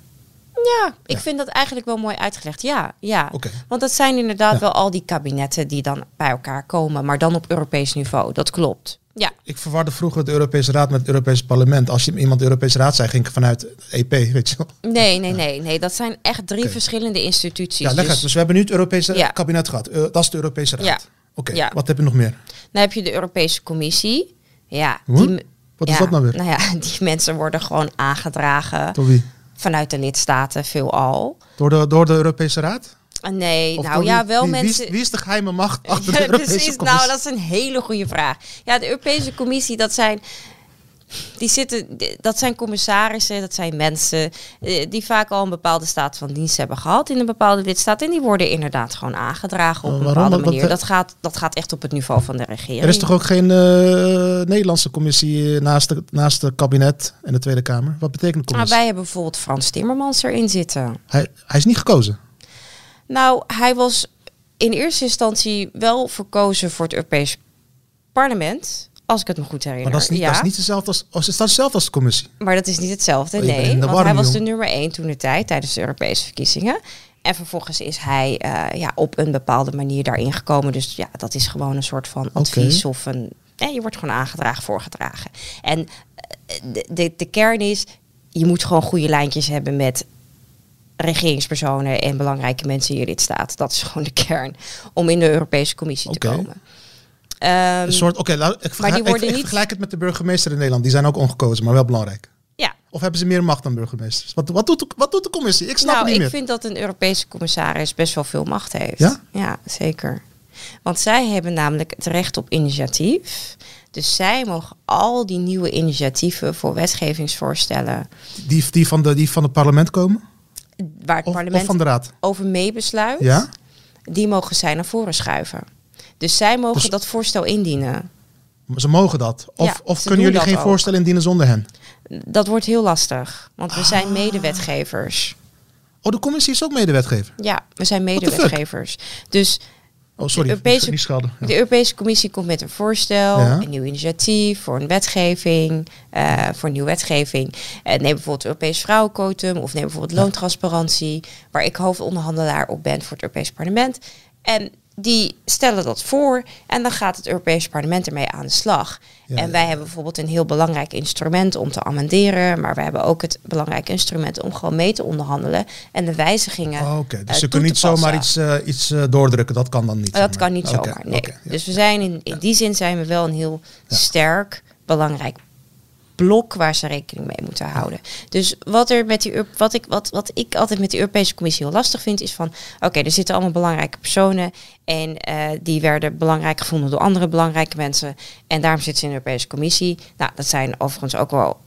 Ja, ik Ja. vind dat eigenlijk wel mooi uitgelegd. Ja, ja. Want dat zijn inderdaad Ja. wel al die kabinetten die dan bij elkaar komen, maar dan op Europees niveau. Dat klopt. Ja, Ik verwarde vroeger de Europese Raad met het Europese parlement. Als je iemand de Europese Raad zei, ging ik vanuit EP, weet je wel. Nee, nee, nee, nee. Dat zijn echt drie verschillende instituties. Ja, leg dus. Dus we hebben nu het Europese Ja. kabinet gehad. Eh, dat is de Europese Raad. Ja. Oké, Ja. wat heb je nog meer? dan heb je de Europese Commissie. Ja, Huh? die, Wat is dat nou weer? Nou ja, die mensen worden gewoon aangedragen Door wie? vanuit de lidstaten veelal. Door de, door de Europese Raad? Ah, Nee, Of nou ja, wel wie, mensen... Wie is, wie is de geheime macht achter de Europese precies. Commissie? Nou, dat is een hele goede vraag. Ja, de Europese Commissie, dat zijn. Die zitten, dat zijn commissarissen, dat zijn mensen eh, die vaak al een bepaalde staat van dienst hebben gehad in een bepaalde lidstaat. En die worden inderdaad gewoon aangedragen op Oh, een waarom? bepaalde manier. Dat gaat, dat gaat echt op het niveau van de regering. Er is toch ook geen eh, Nederlandse commissie eh, naast, de, naast het kabinet en de Tweede Kamer? Wat betekent de Maar commissie? wij hebben bijvoorbeeld Frans Timmermans erin zitten. Hij, hij is niet gekozen. Nou, hij was in eerste instantie wel verkozen voor het Europees Parlement. Als ik het me goed herinner. Maar dat is niet, ja. dat is niet hetzelfde als, als, is dat hetzelfde als de commissie. Maar dat is niet hetzelfde, Oh, nee. Want hij was de nummer één toen de tijd tijdens de Europese verkiezingen. En vervolgens is hij eh, ja, op een bepaalde manier daarin gekomen. Dus ja, dat is gewoon een soort van advies of een... Nee, je wordt gewoon aangedragen, voorgedragen. En eh, de, de, de kern is, je moet gewoon goede lijntjes hebben met regeringspersonen en belangrijke mensen in je lidstaat. Dat is gewoon de kern om in de Europese Commissie te komen. Ehm, Een soort, oké, laat- ik, worden ik, ik vergelijk het met de burgemeester in Nederland. Die zijn ook ongekozen, maar wel belangrijk. ja, Of hebben ze meer macht dan burgemeesters? Wat, wat, doet, de, wat doet de commissie? Ik snap nou, het niet ik meer. vind dat een Europese commissaris best wel veel macht heeft. Ja? Ja, zeker. Want zij hebben namelijk het recht op initiatief. Dus zij mogen al die nieuwe initiatieven voor wetgevingsvoorstellen... Die, die, van de, die van het parlement komen? Waar het Of, parlement of van de raad? over meebesluit... Ja? die mogen zij naar voren schuiven. Dus zij mogen Dus- dat voorstel indienen. Ze mogen dat. Of, Ja, of kunnen jullie geen ook. voorstel indienen zonder hen? Dat wordt heel lastig, want we Ah. zijn medewetgevers. Oh, de commissie is ook medewetgever. Ja, we zijn medewetgevers. Dus Oh, sorry. Europese- niet. Ja. De Europese Commissie komt met een voorstel, Ja. een nieuw initiatief voor een wetgeving, eh, voor een nieuwe wetgeving. Eh, neem bijvoorbeeld het Europees Vrouwenquotum of neem bijvoorbeeld loontransparantie, waar ik hoofdonderhandelaar op ben voor het Europees Parlement. En die stellen dat voor en dan gaat het Europees Parlement ermee aan de slag. Ja, en wij hebben bijvoorbeeld een heel belangrijk instrument om te amenderen, maar we hebben ook het belangrijke instrument om gewoon mee te onderhandelen en de wijzigingen. Oh, Oké, dus eh, ze kunnen niet zomaar iets, eh, iets eh, doordrukken. Dat kan dan niet. Dat kan niet zomaar, nee. ja. Dus we zijn in, in die zin zijn we wel een heel sterk, belangrijk blok waar ze rekening mee moeten houden. Dus wat, er met die, wat, ik, wat, wat ik altijd met de Europese Commissie heel lastig vind, is van oké, er zitten allemaal belangrijke personen en eh, die werden belangrijk gevonden door andere belangrijke mensen. En daarom zitten ze in de Europese Commissie. Nou, dat zijn overigens ook wel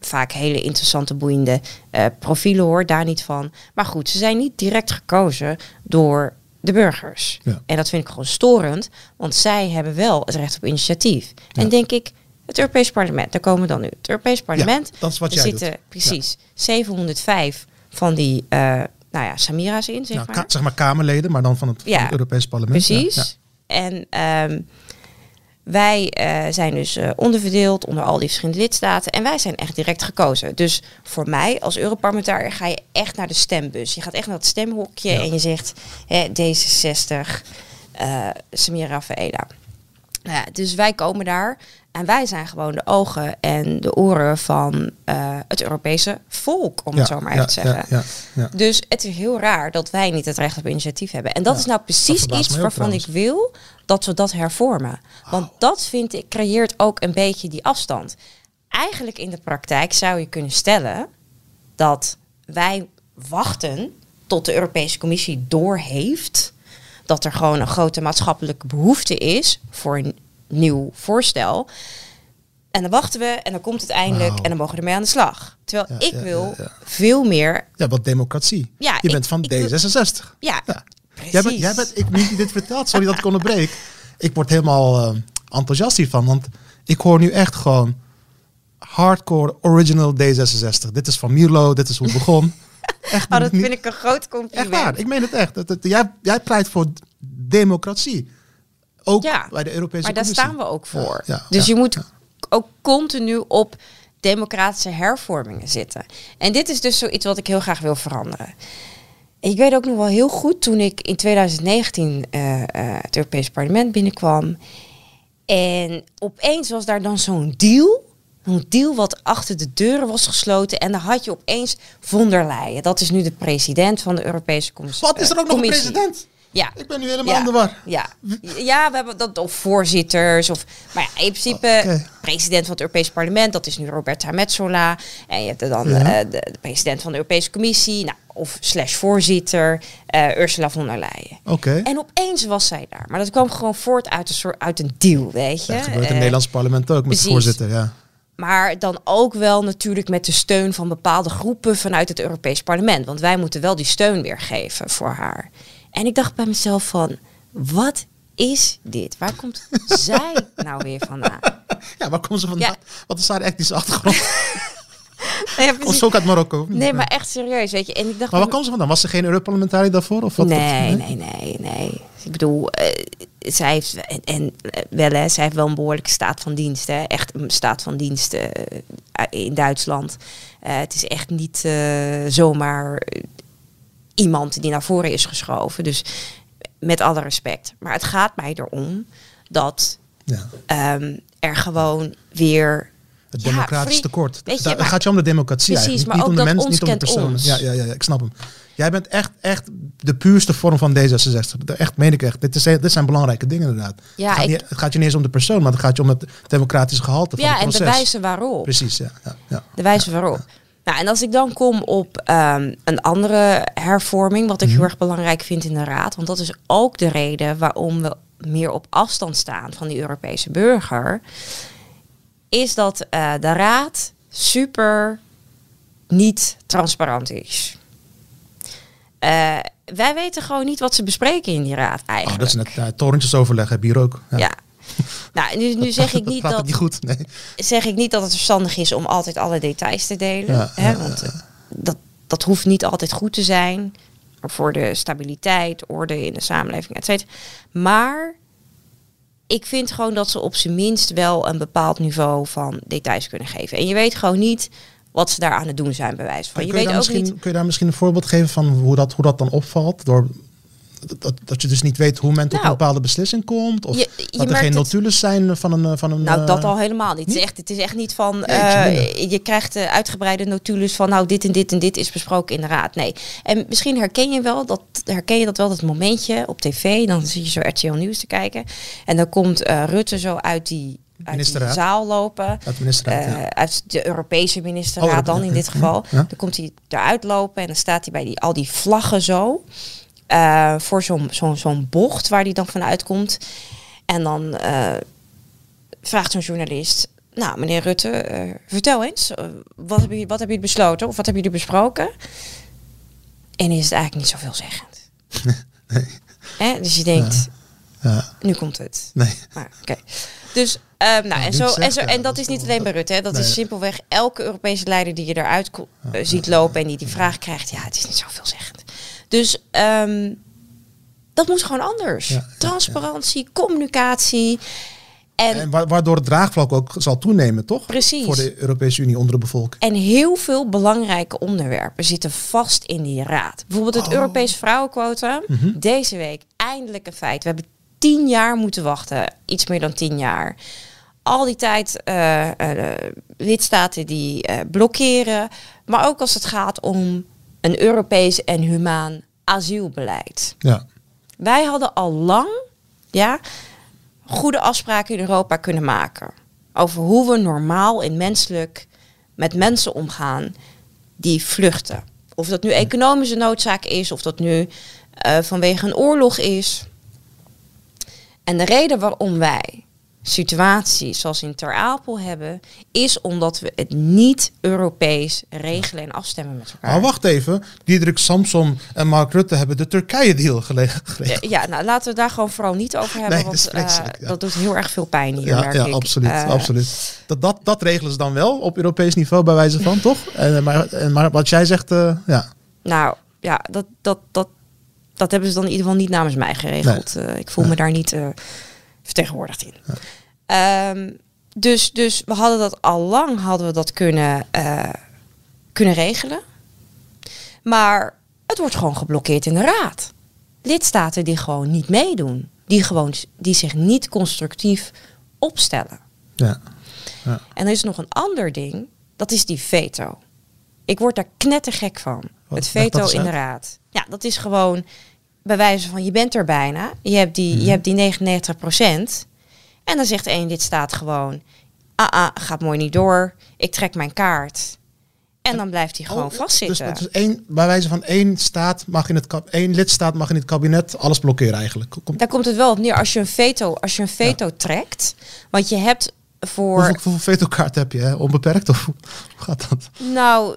vaak hele interessante, boeiende eh, profielen hoor, daar niet van. Maar goed, ze zijn niet direct gekozen door de burgers. Ja. En dat vind ik gewoon storend, want zij hebben wel het recht op initiatief. Ja. En denk ik, het Europees Parlement, daar komen we dan nu. Het Europees Parlement, dat is wat er jij zitten doet. precies 705 van die, eh, nou ja, Samira's in, zeg Nou, maar. zeg maar Kamerleden, maar dan van het, van het Europees Parlement. Precies. En ehm, wij eh, zijn dus eh, onderverdeeld onder al die verschillende lidstaten. En wij zijn echt direct gekozen. Dus voor mij als Europarlementariër ga je echt naar de stembus. Je gaat echt naar het stemhokje en je zegt hè, D66, eh Samira Rafaela. Nou ja, dus wij komen daar en wij zijn gewoon de ogen en de oren van eh, het Europese volk, om het zo maar even te zeggen. Ja. Dus het is heel raar dat wij niet het recht op initiatief hebben. En dat is nou precies iets waarvan ik wil dat we dat hervormen. Want Oh. dat vind ik creëert ook een beetje die afstand. Eigenlijk in de praktijk zou je kunnen stellen dat wij wachten tot de Europese Commissie doorheeft dat er gewoon een grote maatschappelijke behoefte is voor een nieuw voorstel. En dan wachten we en dan komt het eindelijk en dan mogen we ermee aan de slag. Terwijl Ja, ik ja, wil ja, veel meer Ja, wat democratie. Ja, je ik- bent van ik wil- D66. Ja. Jij bent, jij bent, ik, nu je dit vertelt, sorry dat ik onderbreek. Ik word helemaal eh, enthousiast hiervan, want ik hoor nu echt gewoon hardcore original D66. Dit is van Mierlo, dit is hoe het begon. Echt, Oh, dat niet- vind ik een groot echt compliment. waar, ik meen het echt. Dat, dat- jij, jij pleit voor democratie. Ook Ja, bij de Europese maar daar staan we ook voor. Ja, ja, dus je moet ook continu op democratische hervormingen zitten. En dit is dus zoiets wat ik heel graag wil veranderen. Ik weet ook nog wel heel goed toen ik in 2019 eh, eh, het Europees Parlement binnenkwam. En opeens was daar dan zo'n deal. Een deal wat achter de deuren was gesloten. En dan had je opeens von der Leyen. Dat is nu de president van de Europese Commissie. Wat, is er ook nog een Commissie. president? Ja. Ik ben nu helemaal aan de war. Ja. ja, we hebben dat of voorzitters of, maar ja, in principe Oké. president van het Europees Parlement, dat is nu Roberta Metsola, en je hebt dan Ja. eh, de, de president van de Europese Commissie, nou, of slash voorzitter eh, Ursula von der Leyen. Oké. En opeens was zij daar, maar dat kwam gewoon voort uit een soort uit een deal, weet je. Dat gebeurt in het Eh, Nederlands parlement ook met de voorzitter. Ja. maar dan ook wel natuurlijk met de steun van bepaalde groepen vanuit het Europees Parlement. Want wij moeten wel die steun weer geven voor haar. En ik dacht bij mezelf van, wat is dit? Waar komt zij nou weer vandaan? ja, waar komen ze vandaan? Ja. Wat is haar etnische achtergrond? Komt precies. ze ook uit Marokko? of? Nee, maar echt serieus, weet je. En ik dacht, Maar waar komt ze vandaan? Was ze geen Europarlementariër daarvoor? Of wat, nee, nee, nee, nee. Ik bedoel, eh, zij heeft, en, en eh, wel hè, zij heeft wel een behoorlijke staat van dienst. Hè. Echt een staat van dienst eh, in Duitsland. Het is echt niet zomaar iemand die naar voren is geschoven. Dus met alle respect. Maar het gaat mij erom dat Ja. ehm, er gewoon weer... Het Ja, democratisch free- tekort. Weet je, maar- gaat je om de democratie Precies, maar niet ook om de mensen, niet om de personen. ons. Ja, ja, ja, ja, ik snap hem. Jij bent echt, echt de puurste vorm van D66. Dat Echt, meen ik echt. Dit, is, dit zijn belangrijke dingen inderdaad. Ja, het, gaat niet, het gaat je niet eens om de persoon, maar het gaat je om het democratische gehalte van Ja, het en de proces. wijze waarop. Precies, ja. ja, ja. De wijze waarop. Nou, en als ik dan kom op ehm, een andere hervorming, wat ik Mhm. heel erg belangrijk vind in de Raad, want dat is ook de reden waarom we meer op afstand staan van die Europese burger, is dat eh, de Raad super niet transparant is. Eh, wij weten gewoon niet wat ze bespreken in die Raad Oh, eigenlijk. dat is net uh, torentjesoverleg, heb je hier ook. Ja. ja. Nou, nu, nu zeg ik niet dat het niet goed, nee. zeg ik niet dat het verstandig is om altijd alle details te delen. Ja, hè, ja, want eh, dat, dat hoeft niet altijd goed te zijn. Voor de stabiliteit, orde in de samenleving, et cetera. Maar ik vind gewoon dat ze op zijn minst wel een bepaald niveau van details kunnen geven. En je weet gewoon niet wat ze daar aan het doen zijn, bij wijze van. Je kun, je weet daar ook misschien, niet. kun je daar misschien een voorbeeld geven van hoe dat, hoe dat dan opvalt? Door, dat, dat je dus niet weet hoe men tot Nou, een bepaalde beslissing komt? Of je- je dat er geen notules zijn van een... Van een Nou, dat eh, al helemaal niet. Het is echt, het is echt niet van. Eh, je krijgt eh, uitgebreide notules van. Nou, dit en dit en dit is besproken in de raad. Nee. En misschien herken je wel dat. Herken je dat wel, dat momentje op tv. Dan zit je zo RTL Nieuws te kijken. En dan komt eh, Rutte zo uit die uit zaal lopen. Uit Eh, ja. Uit de Europese ministerraad Oh, dan in dit geval. ja. Dan komt hij eruit lopen en dan staat hij bij die, al die vlaggen zo. Eh, voor zo'n zo'n zo'n bocht waar hij dan vanuit komt. En dan eh, vraagt zo'n journalist... Nou, meneer Rutte, eh, vertel eens. wat, hebben jullie, wat hebben jullie besloten? Of wat hebben jullie besproken? En is het eigenlijk niet zoveel zeggend. Hè? Dus je denkt, Ja, nu komt het. nee. Maar. Dus, ehm, nou, en, zo, en, zo, ja, en dat is niet alleen bij Rutte. Hè. Dat Nee. is simpelweg elke Europese leider die je eruit ziet lopen en die die vraag krijgt. Ja, het is niet zo veelzeggend. Dus ehm, dat moet gewoon anders. Ja, ja, Transparantie, communicatie. En, En wa- waardoor het draagvlak ook zal toenemen, toch? Precies. Voor de Europese Unie onder de bevolking. en heel veel belangrijke onderwerpen zitten vast in die raad. Bijvoorbeeld het Oh. Europees vrouwenquota. Mhm. Deze week eindelijk een feit. We hebben tien jaar moeten wachten. Iets meer dan tien jaar. Al die tijd eh, eh, lidstaten die eh, blokkeren. Maar ook als het gaat om een Europees en humaan asielbeleid. Ja. Wij hadden al lang ja, goede afspraken in Europa kunnen maken. Over hoe we normaal en menselijk met mensen omgaan die vluchten. Of dat nu economische noodzaak is, of dat nu eh, vanwege een oorlog is. En de reden waarom wij situaties zoals in Ter Apel hebben, is omdat we het niet Europees regelen en afstemmen met elkaar. Maar wacht even. Diederik Samson en Mark Rutte hebben de Turkije-deal gelegen. Ja, nou laten we daar gewoon vooral niet over hebben. Nee, want dat eh, ja. dat doet heel erg veel pijn hier, Ja, merk ja ik. absoluut, Eh, absoluut. Dat, dat, dat regelen ze dan wel op Europees niveau, bij wijze van, toch? En, maar, en, maar wat jij zegt, eh, ja. Nou, ja, dat, dat, dat, dat hebben ze dan in ieder geval niet namens mij geregeld. Eh, ik voel me daar niet eh, vertegenwoordigd in. Ehm, dus, dus we hadden dat al lang hadden we dat kunnen, eh, kunnen regelen. Maar het wordt gewoon geblokkeerd in de raad. Lidstaten die gewoon niet meedoen. Die, gewoon, die zich niet constructief opstellen. ja. En er is nog een ander ding, dat is die veto. Ik word daar knettergek van. Wat? het veto in de raad. Ja, dat is gewoon bij wijze van je bent er bijna. Je hebt die, Mhm. je hebt die 99% En dan zegt één lidstaat gewoon, ah, ah, gaat mooi niet door. Ik trek mijn kaart. En dan blijft hij gewoon Oh, vastzitten. Dus, dus één, bij wijze van één staat mag in het één lidstaat mag in het kabinet alles blokkeren eigenlijk. Komt, Daar komt het wel op neer als je een veto, als je een veto trekt. Want je hebt voor... hoeveel, hoeveel vetokaart heb je? Hè? Onbeperkt of hoe gaat dat? Nou,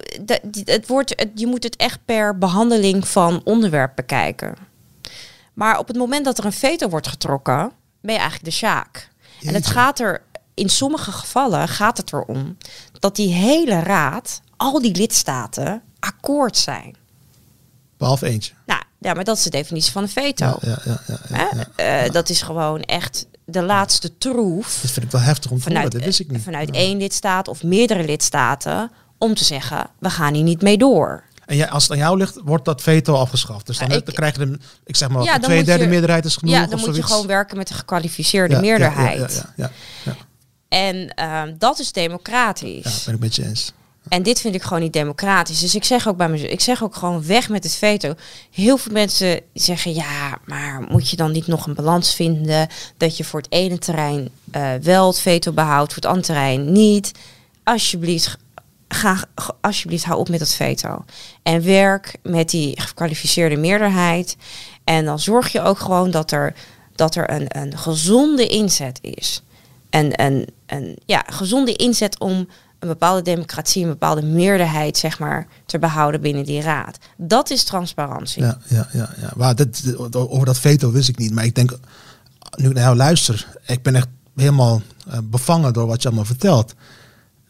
het wordt, het, je moet het echt per behandeling van onderwerp bekijken. Maar op het moment dat er een veto wordt getrokken, ben je eigenlijk de sjaak. En het gaat er, in sommige gevallen gaat het erom dat die hele raad, al die lidstaten, akkoord zijn. Behalve eentje. Nou, ja, maar dat is de definitie van een veto. Ja, ja, ja. Eh, Dat is gewoon echt de laatste troef Dat vind ik wel heftig om te horen. vanuit, Dat wist ik niet. vanuit één lidstaat of meerdere lidstaten om te zeggen, we gaan hier niet mee door. En als het aan jou ligt, wordt dat veto afgeschaft. Dus dan, Ja, heb- ik- dan krijg je de, ik zeg maar, Ja, twee derde je- meerderheid is genoeg ja, of dan moet je gewoon werken met de gekwalificeerde meerderheid. Ja, En ehm, dat is democratisch. ja, ben ik met je eens. En dit vind ik gewoon niet democratisch. Dus ik zeg ook bij mezelf, ik zeg ook gewoon weg met het veto. Heel veel mensen zeggen, ja, maar moet je dan niet nog een balans vinden dat je voor het ene terrein eh, wel het veto behoudt, voor het andere terrein niet. Alsjeblieft, ga, alsjeblieft, hou op met dat veto. En werk met die gekwalificeerde meerderheid. En dan zorg je ook gewoon dat er, dat er een, een gezonde inzet is. En een, een ja, gezonde inzet om een bepaalde democratie, een bepaalde meerderheid, zeg maar, te behouden binnen die raad. Dat is transparantie. Ja, ja, ja, ja. Maar over dat veto wist ik niet. Maar ik denk, nu ik naar luister, ik ben echt helemaal eh, bevangen door wat je allemaal vertelt.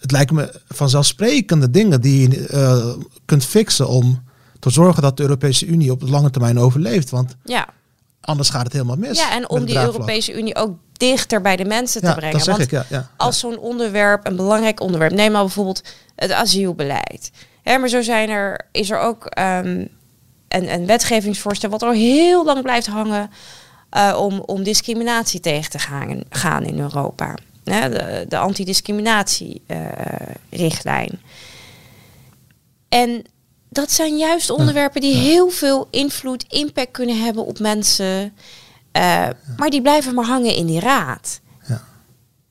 Het lijkt me vanzelfsprekende dingen die je eh, kunt fixen om te zorgen dat de Europese Unie op de lange termijn overleeft. Want Ja, anders gaat het helemaal mis. ja en om die. Europese Unie ook dichter bij de mensen te Ja, brengen. dat zeg Want ik, ja. ja. als zo'n onderwerp, een belangrijk onderwerp, neem maar bijvoorbeeld het asielbeleid. Hè, maar zo zijn er, is er ook ehm, een, een wetgevingsvoorstel wat al heel lang blijft hangen eh, om, om discriminatie tegen te gaan, gaan in Europa. Hè, de, de antidiscriminatierichtlijn. en dat zijn juist onderwerpen die heel veel invloed, impact kunnen hebben op mensen. eh, Maar die blijven maar hangen in die raad.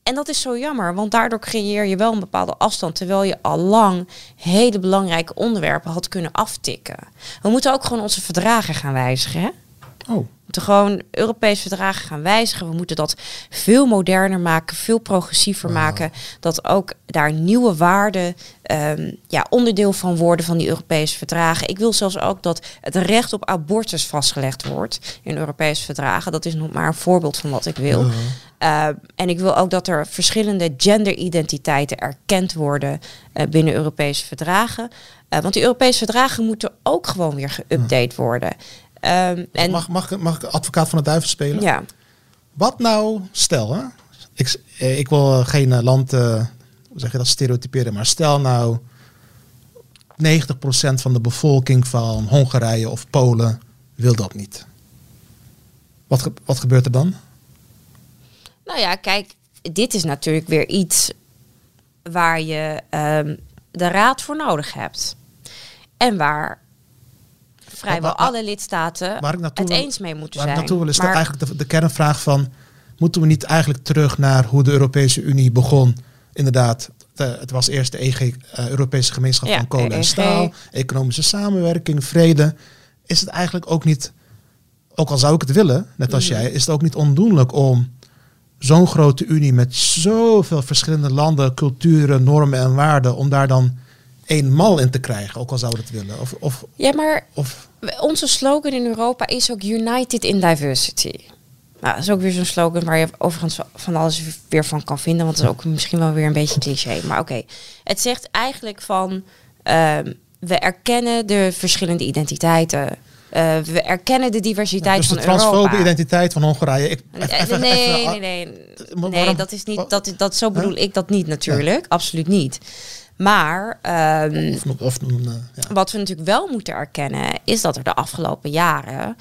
En dat is zo jammer, want daardoor creëer je wel een bepaalde afstand, terwijl je al lang hele belangrijke onderwerpen had kunnen aftikken. We moeten ook gewoon onze verdragen gaan wijzigen. Hè? Oh, moeten gewoon Europese verdragen gaan wijzigen. We moeten dat veel moderner maken, veel progressiever maken. Dat ook daar nieuwe waarden ehm, ja, onderdeel van worden van die Europese verdragen. Ik wil zelfs ook dat het recht op abortus vastgelegd wordt in Europese verdragen. Dat is nog maar een voorbeeld van wat ik wil. Uh, en ik wil ook dat er verschillende genderidentiteiten erkend worden uh, binnen Europese verdragen. Uh, want die Europese verdragen moeten ook gewoon weer geüpdate worden. Um, en mag, mag, mag ik advocaat van de duivel spelen? Ja. Wat nou, stel, hè? Ik, ik wil geen land, uh, hoe zeg je dat, stereotyperen, maar stel nou 90% van de bevolking van Hongarije of Polen wil dat niet. Wat, ge wat gebeurt er dan? Nou ja, kijk, dit is natuurlijk weer iets waar je um, de raad voor nodig hebt. En waar vrijwel maar, maar, alle lidstaten het eens mee moeten waar zijn. naartoe wil is maar, eigenlijk de, de, kernvraag van... moeten we niet eigenlijk terug naar hoe de Europese Unie begon? Inderdaad, de, het was eerst de EG, uh, Europese Gemeenschap ja, van Kolen en Staal... economische samenwerking, vrede. Is het eigenlijk ook niet... ook al zou ik het willen, net als mm. jij... is het ook niet ondoenlijk om zo'n grote unie... met zoveel verschillende landen, culturen, normen en waarden... om daar dan één mal in te krijgen, ook al zouden het willen. Of, of, ja, maar of, onze slogan in Europa is ook United in Diversity. Nou, dat is ook weer zo'n slogan waar je overigens van alles weer van kan vinden, want het is ook misschien wel weer een beetje cliché. Maar oké, het zegt eigenlijk van uh, we erkennen de verschillende identiteiten. Uh, we erkennen de diversiteit dus van Europa. de transfobe identiteit van Hongarije. Ik, even, nee, even, nee, nee, nee, nee. dat is niet. Dat, dat zo bedoel ik dat niet natuurlijk. Ja. Absoluut niet. Maar um, of, of, uh, ja. wat we natuurlijk wel moeten erkennen, is dat er de afgelopen jaren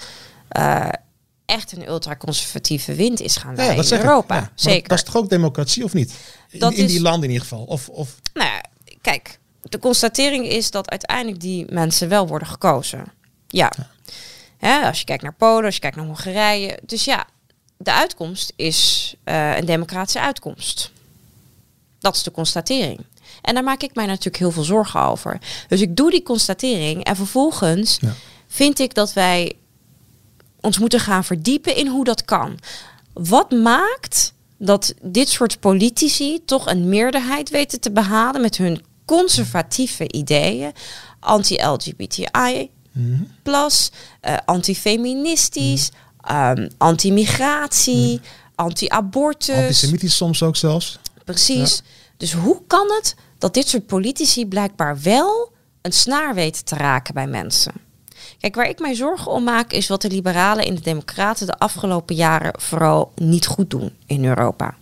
uh, echt een ultraconservatieve wind is gaan ja, in Europa. Ja, Zeker. Dat is toch ook democratie of niet? In, dat in die landen in ieder geval. Of, of... Nou ja, kijk, de constatering is dat uiteindelijk die mensen wel worden gekozen. Ja. als je kijkt naar Polen, als je kijkt naar Hongarije. Dus ja, de uitkomst is uh, een democratische uitkomst. Dat is de constatering. En daar maak ik mij natuurlijk heel veel zorgen over. Dus ik doe die constatering en vervolgens ja. vind ik dat wij ons moeten gaan verdiepen in hoe dat kan. Wat maakt dat dit soort politici toch een meerderheid weten te behalen met hun conservatieve ideeën, anti-LGBTI, mm plus, uh, antifeministisch, mm um, anti-migratie, mm anti-abortus. Antisemitisch soms ook zelfs. Precies. Ja. Dus hoe kan het dat dit soort politici blijkbaar wel een snaar weten te raken bij mensen. Kijk, waar ik mij zorgen om maak is wat de liberalen en de democraten de afgelopen jaren vooral niet goed doen in Europa.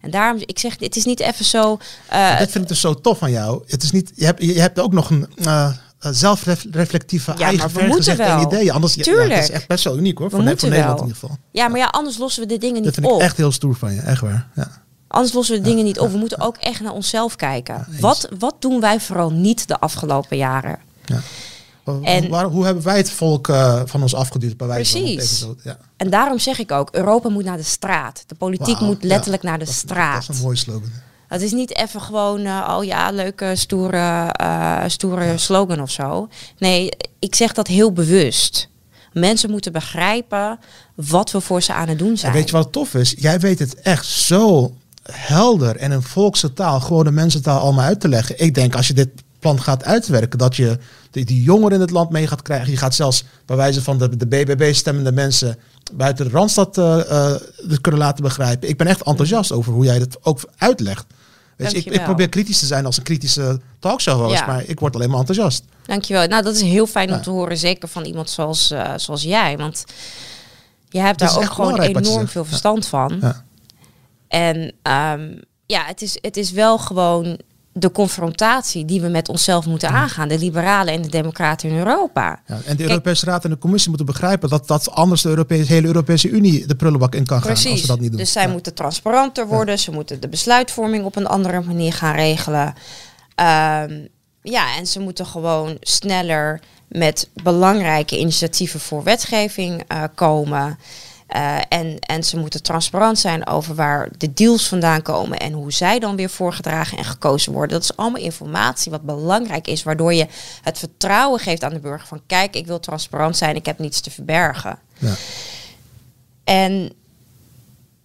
En daarom, ik zeg, het is niet even zo. Uh, dat vind ik dus zo tof van jou. Het is niet, je hebt, je hebt ook nog een uh, zelfreflectieve ja, eigen vergezegd en ideeën. Anders, Tuurlijk. Ja, dat is echt best wel uniek hoor, voor, voor Nederland in ieder geval. Ja, maar ja, anders lossen we de dingen niet op. Dat vind ik echt heel stoer van je, echt waar. Ja. Anders lossen we dingen niet op. We moeten ook echt naar onszelf kijken. wat, wat doen wij vooral niet de afgelopen jaren? Ja. En, Waar, hoe hebben wij het volk uh, van ons bij wijze precies. van ja. En daarom zeg ik ook, Europa moet naar de straat. De politiek wow, moet letterlijk ja, naar de dat, straat. Dat is een mooi slogan. Het is niet even gewoon, uh, oh ja, leuke, stoere, uh, stoere ja. slogan of zo. Nee, ik zeg dat heel bewust. Mensen moeten begrijpen wat we voor ze aan het doen zijn. En weet je wat tof is? Jij weet het echt zo helder en in volkse taal, gewone mensentaal allemaal uit te leggen. Ik denk als je dit plan gaat uitwerken, dat je die, die jongeren in het land mee gaat krijgen. Je gaat zelfs bij wijze van de, de BBB stemmende mensen buiten de Randstad uh, uh, kunnen laten begrijpen. Ik ben echt enthousiast over hoe jij dit ook uitlegt. Weet je, ik, ik, probeer kritisch te zijn als een kritische talkshow host, ja. maar ik word alleen maar enthousiast. Dankjewel. Nou, dat is heel fijn ja. om te horen, zeker van iemand zoals, uh, zoals jij. Want je hebt daar ook gewoon enorm veel verstand ja. van. En um, ja, het is, het is wel gewoon de confrontatie die we met onszelf moeten aangaan. De liberalen en de democraten in Europa. Ja, en de Europese Raad en de Commissie moeten begrijpen dat dat anders de Europese, hele Europese Unie de prullenbak in kan Precies. gaan. Als ze dat niet doen. Dus zij ja. moeten transparanter worden. Ja. Ze moeten de besluitvorming op een andere manier gaan regelen. Um, ja, en ze moeten gewoon sneller met belangrijke initiatieven voor wetgeving uh, komen. Eh, en, en ze moeten transparant zijn over waar de deals vandaan komen en hoe zij dan weer voorgedragen en gekozen worden. Dat is allemaal informatie wat belangrijk is, waardoor je het vertrouwen geeft aan de burger van kijk, ik wil transparant zijn, ik heb niets te verbergen. Ja. En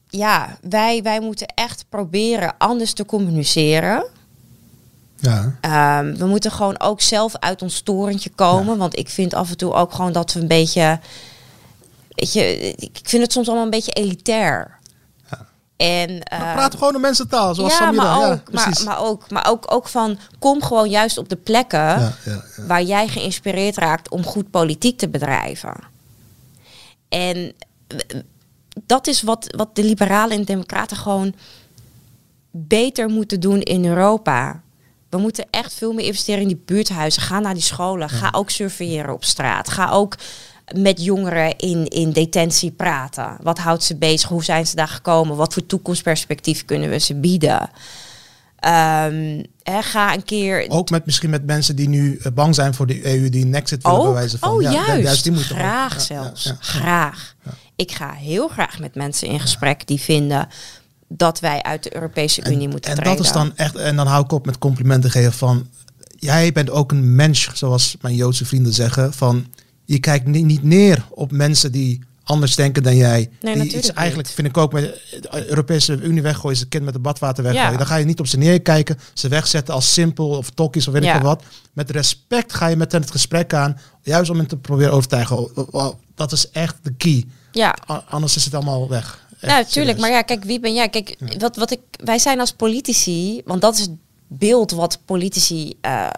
ja, wij, wij moeten echt proberen anders te communiceren. Ja. Ehm, we moeten gewoon ook zelf uit ons torentje komen. Want ik vind af en toe ook gewoon dat we een beetje. Weet je, ik vind het soms allemaal een beetje elitair. Ja. En, uh, praat gewoon de mensen taal, zoals ja, Samira. Maar ook, ja, maar, maar, ook, maar ook, ook van kom gewoon juist op de plekken waar jij geïnspireerd raakt om goed politiek te bedrijven. En dat is wat, wat de liberalen en democraten gewoon beter moeten doen in Europa. We moeten echt veel meer investeren in die buurthuizen. Ga naar die scholen. Ga ook surveilleren op straat. Ga ook met jongeren in, in detentie praten. Wat houdt ze bezig? Hoe zijn ze daar gekomen? Wat voor toekomstperspectief kunnen we ze bieden? Um, ga een keer. Ook met misschien met mensen die nu eh, bang zijn voor de EU, die Nexit willen bewijzen van. Oh, ja, juist. juist die moeten graag zelfs. graag. Ik ga heel graag met mensen in gesprek die vinden dat wij uit de Europese Unie moeten en treden. En dat is dan echt, en dan hou ik op met complimenten geven van, jij bent ook een mens, zoals mijn Joodse vrienden zeggen, van je kijkt niet neer op mensen die anders denken dan jij. Nee, die iets eigenlijk vind ik ook met de Europese Unie weggooien, ze kind met het badwater weggooien. Ja. Dan ga je niet op ze neerkijken, ze wegzetten als simpel of tokkies of weet ik wat. Met respect ga je met hen het gesprek aan, juist om hen te proberen overtuigen. Dat is echt de key. Ja. Anders is het allemaal weg. ja, natuurlijk. Maar ja, kijk, wie ben jij? Kijk, wat, wat ik, wij zijn als politici, want dat is het beeld wat politici. Uh,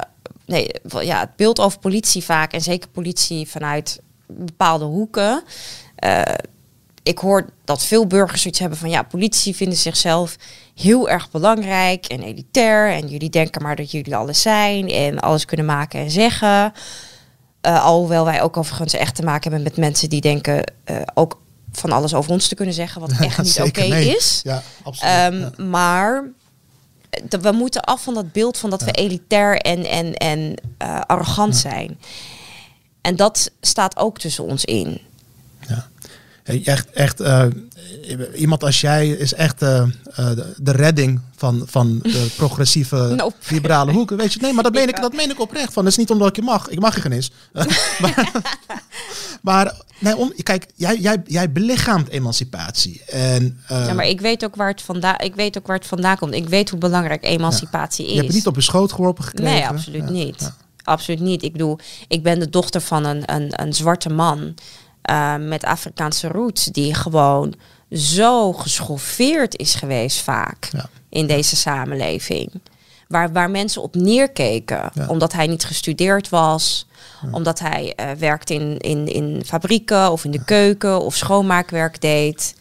nee, ja, het beeld over politie vaak en zeker politie vanuit bepaalde hoeken. Uh, ik hoor dat veel burgers zoiets hebben van ja, politie vinden zichzelf heel erg belangrijk en elitair. En jullie denken maar dat jullie alles zijn en alles kunnen maken en zeggen. Uh, alhoewel wij ook overigens echt te maken hebben met mensen die denken uh, ook van alles over ons te kunnen zeggen, wat echt niet oké okay is. Ja, absoluut. Um, ja. Maar we moeten af van dat beeld van dat ja. we elitair en, en, en uh, arrogant zijn. En dat staat ook tussen ons in. Ja. Echt, echt uh, iemand als jij is echt uh, de, de, redding van, van de progressieve nope. liberale hoeken. Weet je, nee, maar dat meen ik, dat meen ik oprecht. Van. Dat is niet omdat ik je mag. Ik mag je geen eens. maar maar nee, om, kijk, jij, jij, jij belichaamt emancipatie. En, uh, ja, maar ik weet, ook waar het vandaan, ik weet ook waar het vandaan komt. Ik weet hoe belangrijk emancipatie ja. is. Je hebt het niet op je schoot geworpen gekregen? Nee, absoluut niet. Absoluut niet. Ik bedoel, ik ben de dochter van een, een, een zwarte man uh, met Afrikaanse roots, die gewoon zo geschoffeerd is geweest vaak ja. in deze samenleving. Waar, waar mensen op neerkeken, ja. omdat hij niet gestudeerd was, ja. omdat hij uh, werkte in, in, in fabrieken of in de keuken of schoonmaakwerk deed.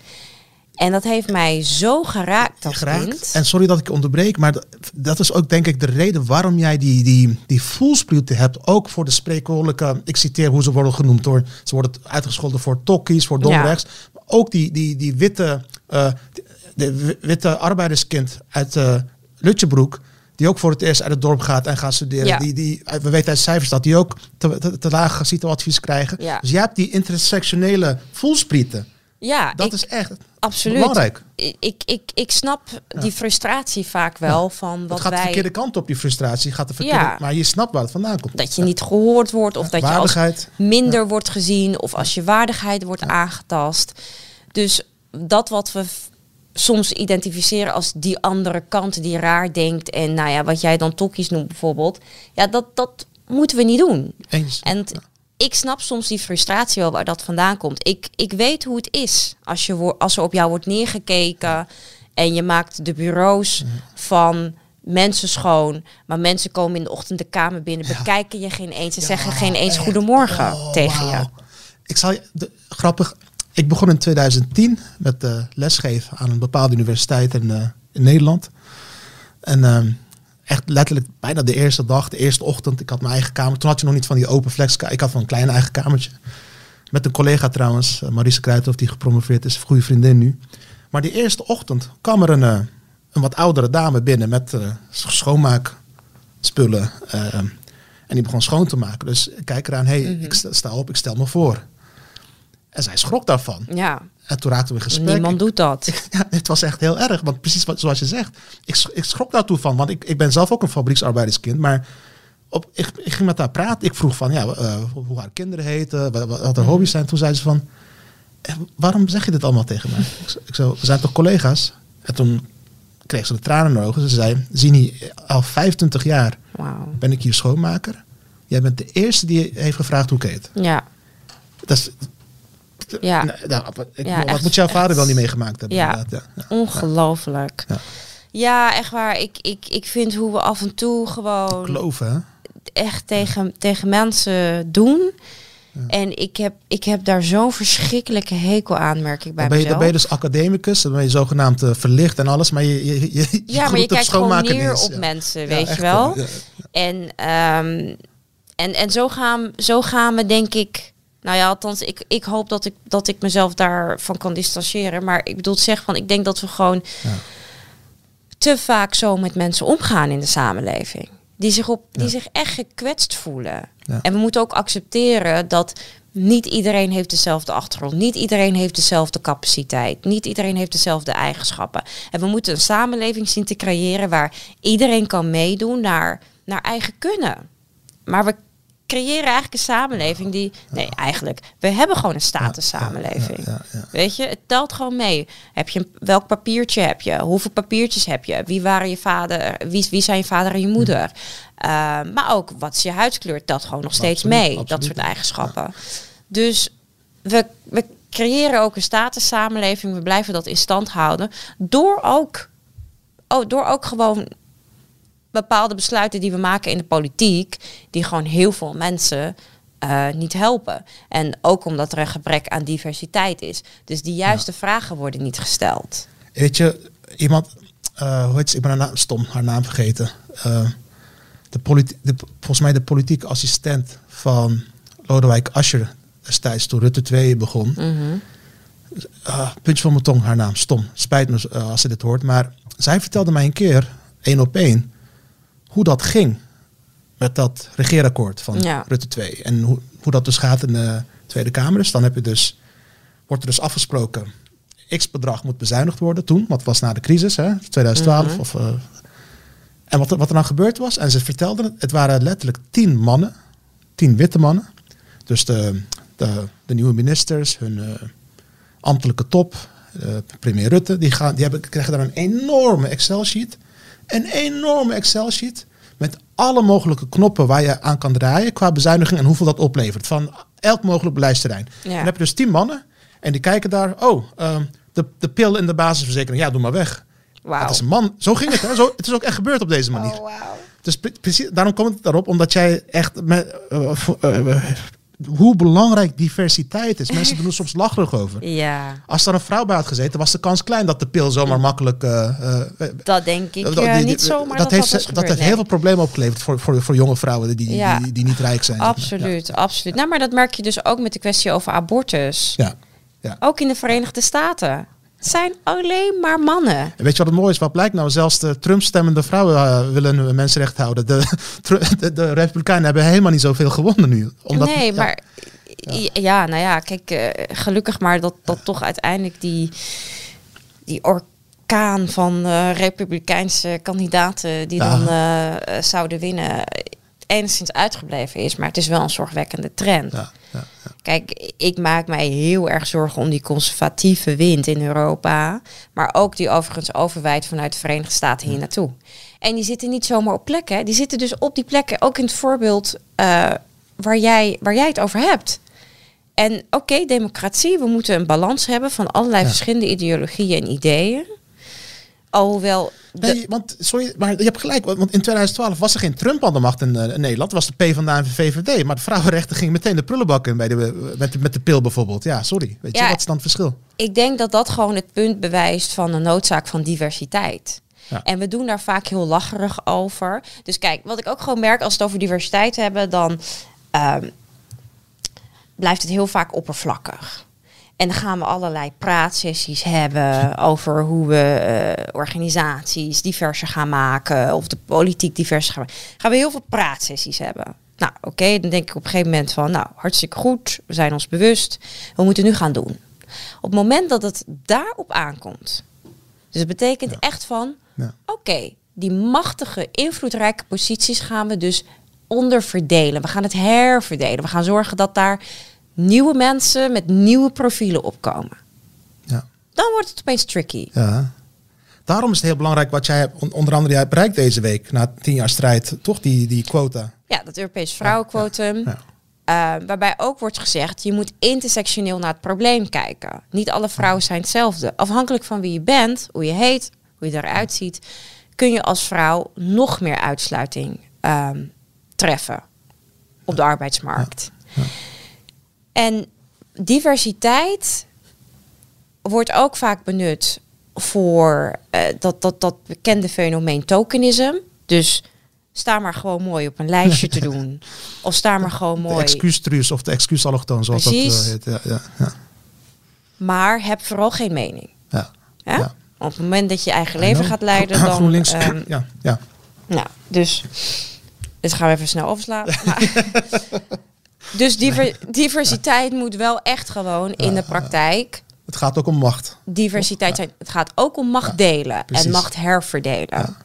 En dat heeft mij zo geraakt als geraakt. kind. En sorry dat ik onderbreek, maar dat is ook denk ik de reden waarom jij die, die, die voelsprieten hebt. Ook voor de spreekwoordelijke, ik citeer hoe ze worden genoemd hoor. Ze worden uitgescholden voor tokkies, voor domrechts. Ja. Maar ook die, die, die witte, uh, de witte arbeiderskind uit uh, Lutjebroek. Die ook voor het eerst uit het dorp gaat en gaat studeren. Ja. Die, die, we weten uit cijfers dat die ook te, te, te laag CITO-advies krijgen. Ja. Dus jij hebt die intersectionele voelsprieten. Ja, dat ik, is echt absoluut. belangrijk. Ik, ik, ik snap ja. die frustratie vaak wel ja. van wat het gaat wij... de verkeerde kant op, die frustratie. Gaat de verkeerde, ja. Maar je snapt waar het vandaan komt. Dat je niet gehoord wordt of dat je als minder wordt gezien of als je waardigheid wordt aangetast. Dus dat wat we soms identificeren als die andere kant die raar denkt en nou ja, wat jij dan tokkies noemt bijvoorbeeld. Ja, dat, dat moeten we niet doen. Eens. En ik snap soms die frustratie wel waar dat vandaan komt. Ik, ik weet hoe het is als, je, als er op jou wordt neergekeken en je maakt de bureaus van mensen schoon, maar mensen komen in de ochtend de kamer binnen, ja. bekijken je geen eens en ja, zeggen geen eens echt. goedemorgen oh, tegen wow. je. Ik zal je, de, grappig, ik begon in 2010 met uh, lesgeven aan een bepaalde universiteit in, uh, in Nederland. En uh, echt letterlijk bijna de eerste dag, de eerste ochtend. Ik had mijn eigen kamer. Toen had je nog niet van die open flex. Ik had van een klein eigen kamertje. Met een collega trouwens, Marise Kruithoff, die gepromoveerd is. Goede vriendin nu. Maar die eerste ochtend kwam er een, uh, een wat oudere dame binnen met uh, schoonmaakspullen. Uh, en die begon schoon te maken. Dus ik kijk eraan, hé, hey, mm -hmm. ik sta op, ik stel me voor. En zij schrok daarvan. Ja, En toen raakten we in gesprek. niemand doet dat. Ja, het was echt heel erg. Want precies wat, zoals je zegt. Ik, ik schrok daartoe van. Want ik, ik ben zelf ook een fabrieksarbeiderskind. Maar op, ik, ik ging met haar praten. Ik vroeg van ja, eh, hoe- haar kinderen heten. Wat, wat Mhm. haar hobby's zijn. Toen zei ze van. "Eh, waarom zeg je dit allemaal tegen mij? Ik, zo- ik zo, we zijn toch collega's? En toen kreeg ze de tranen in de ogen. Ze zei, Zini, al 25 jaar ben ik hier schoonmaker. Jij bent de eerste die heeft gevraagd hoe ik heet. Ja, Dat is, Ja. Nou, nou, ik- Ja, wat echt- moet jouw vader echt. wel niet meegemaakt hebben? Ja. ja. Ongelooflijk. Ja. Ja, echt waar. Ik, ik, ik vind hoe we af en toe gewoon Geloven, hè? echt tegen, tegen mensen doen. En ik heb, ik heb daar zo'n verschrikkelijke hekel aan, merk ik bij Dan ben, je, dan ben je dus academicus, dan ben je zogenaamd eh, verlicht en alles, maar je, je, je, je ja, maar je kijkt gewoon neer schoonmakerdienst, op ja. mensen, weet je wel. En, ehm, en, en zo, gaan, zo gaan we, denk ik. Nou ja, althans, ik, ik hoop dat ik, dat ik mezelf daarvan kan distancieren. Maar ik bedoel, zeggen van, ik denk dat we gewoon Ja. te vaak zo met mensen omgaan in de samenleving. Die zich, op, die zich echt gekwetst voelen. Ja. En we moeten ook accepteren dat niet iedereen heeft dezelfde achtergrond. Niet iedereen heeft dezelfde capaciteit. Niet iedereen heeft dezelfde eigenschappen. En we moeten een samenleving zien te creëren waar iedereen kan meedoen naar, naar eigen kunnen. Maar we creëren eigenlijk een samenleving die... Nee, eigenlijk, we hebben gewoon een statussamenleving. Weet je, het telt gewoon mee. Heb je een- welk papiertje heb je? Hoeveel papiertjes heb je? Wie waren je vader? Wie, wie zijn je vader en je moeder? Uh, maar ook wat is je huidskleur? Telt gewoon nog steeds Absoluut, mee. Dat soort eigenschappen. Dus we, we creëren ook een statussamenleving. We blijven dat in stand houden. Door ook, oh, door ook gewoon bepaalde besluiten die we maken in de politiek, die gewoon heel veel mensen eh, niet helpen. En ook omdat er een gebrek aan diversiteit is. Dus die juiste vragen worden niet gesteld. Weet je, iemand, eh, hoe heet ze? Ik ben haar naam, stom, haar naam vergeten. Eh, de politi- de, volgens mij de politieke assistent van Lodewijk Asscher destijds, toen Rutte 2 begon. Mhm. Ah, puntje van mijn tong, haar naam, stom. Spijt me als ze dit hoort. Maar zij vertelde mij een keer, één op één, hoe dat ging met dat regeerakkoord van Ja. Rutte 2. En hoe, hoe dat dus gaat in de Tweede Kamer. Dus dan heb je dus, wordt er dus afgesproken, x bedrag moet bezuinigd worden toen. Wat was na de crisis, hè, 2012. Mhm. of, eh, en wat, er- wat er dan gebeurd was, en ze vertelden het, het waren letterlijk tien mannen, tien witte mannen. Dus de, de, de nieuwe ministers, hun eh, ambtelijke top, eh, premier Rutte, die, gaan, die hebben, krijgen daar een enorme Excel-sheet. Een enorme Excel-sheet met alle mogelijke knoppen waar je aan kan draaien qua bezuiniging en hoeveel dat oplevert. Van elk mogelijk beleidsterrein. Ja. Dan heb je dus tien mannen en die kijken daar, oh, ehm, de, de pil in de basisverzekering, ja, doe maar weg. Het is een man. Zo ging het. Hè? Zo, het is ook echt gebeurd op deze manier. Oh, wauw. Dus pre- precies, daarom komt het daarop, omdat jij echt met, eh, eh, eh, hoe belangrijk diversiteit is. Mensen doen er soms lacherig over. Ja, Als er een vrouw bij had gezeten, was de kans klein dat de pil zomaar makkelijk. eh, eh, eh, dat denk ik die- niet zomaar. dat, Dat, heeft, dat, dat heeft heel veel problemen opgeleverd voor, voor, voor jonge vrouwen die, Ja. die, die niet rijk zijn. Absoluut, absoluut. Nou, maar dat merk je dus ook met de kwestie over abortus. Ja. ja. Ook in de Verenigde Staten. Het zijn alleen maar mannen. En weet je wat het mooie is? Wat blijkt nou? Zelfs de Trump-stemmende vrouwen eh, willen hun mensenrechten houden. De, de, de Republikeinen hebben helemaal niet zoveel gewonnen nu. Omdat, nee, ja, maar ja. nou ja, kijk, eh, gelukkig maar dat, dat toch uiteindelijk die, die orkaan van eh, republikeinse kandidaten die dan zouden winnen, enigszins uitgebleven is. Maar het is wel een zorgwekkende trend. Ja. Kijk, ik maak mij heel erg zorgen om die conservatieve wind in Europa. Maar ook die overigens overwijdt vanuit de Verenigde Staten hier naartoe. En die zitten niet zomaar op plekken. Die zitten dus op die plekken, ook in het voorbeeld eh, waar, jij, waar jij het over hebt. En oké, democratie, we moeten een balans hebben van allerlei Ja. verschillende ideologieën en ideeën. Alhoewel. de- Nee, want sorry, maar je hebt gelijk. Want in 2012 was er geen Trump aan de macht in, eh, in Nederland. Was de PvdA en de VVD. Maar de vrouwenrechten gingen meteen de prullenbak in bij de, met, de, met de pil bijvoorbeeld. Ja, sorry. Weet je, wat is dan het verschil? ik denk dat dat gewoon het punt bewijst van de noodzaak van diversiteit. Ja. En we doen daar vaak heel lacherig over. Dus kijk, wat ik ook gewoon merk als we het over diversiteit hebben, dan ehm, blijft het heel vaak oppervlakkig. En dan gaan we allerlei praatsessies hebben over hoe we eh, organisaties diverser gaan maken of de politiek diverser gaan maken. Gaan we heel veel praatsessies hebben. Nou, oké, dan denk ik op een gegeven moment van, nou, hartstikke goed, we zijn ons bewust, we moeten nu gaan doen. Op het moment dat het daarop aankomt, dus het betekent echt van, Ja. oké, die machtige, invloedrijke posities gaan we dus onderverdelen. We gaan het herverdelen. We gaan zorgen dat daar nieuwe mensen met nieuwe profielen opkomen. Ja. Dan wordt het opeens tricky. Ja. Daarom is het heel belangrijk wat jij onder andere jij bereikt deze week, na tien jaar strijd, toch die, die quota. Ja, dat Europees vrouwenquotum. Ja. Uh, waarbij ook wordt gezegd, je moet intersectioneel naar het probleem kijken. Niet alle vrouwen zijn hetzelfde. Afhankelijk van wie je bent, hoe je heet, hoe je eruit ziet, kun je als vrouw nog meer uitsluiting ehm, treffen op de arbeidsmarkt. En diversiteit wordt ook vaak benut voor eh, dat, dat, dat bekende fenomeen tokenism. Dus sta maar gewoon mooi op een lijstje te doen. Of sta maar gewoon De mooi. excuustruus of de excuusallochtoon, zoals Precies. dat eh, heet. Ja, ja, ja. Maar heb vooral geen mening. ja. Ja. Op het moment dat je eigen leven gaat leiden, dan... GroenLinks, ehm, ja, ja. Nou, dus. Dit gaan we even snel overslaan. Maar- dus diver- diversiteit moet wel echt gewoon in de praktijk. Het gaat ook om macht. Diversiteit zijn. Het gaat ook om macht delen en macht herverdelen.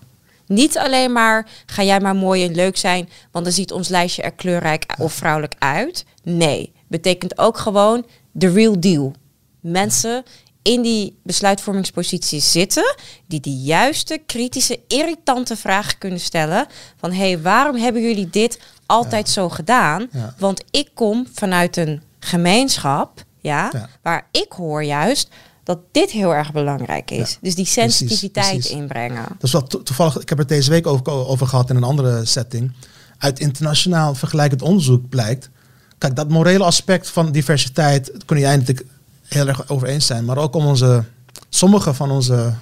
Niet alleen maar ga jij maar mooi en leuk zijn, want dan ziet ons lijstje er kleurrijk of vrouwelijk uit. Nee, betekent ook gewoon de real deal. Mensen in die besluitvormingsposities zitten die de juiste, kritische, irritante vragen kunnen stellen van hé, hey, waarom hebben jullie dit altijd zo gedaan? Ja. Want ik kom vanuit een gemeenschap, ja, Ja. waar ik hoor juist dat dit heel erg belangrijk is. Dus die sensitiviteit precies. inbrengen. Dat is wel to- toevallig, ik heb het deze week over, over gehad in een andere setting. Uit internationaal vergelijkend onderzoek blijkt. Kijk, dat morele aspect van diversiteit kunnen jij natuurlijk heel erg over eens zijn. Maar ook om onze, sommige van onze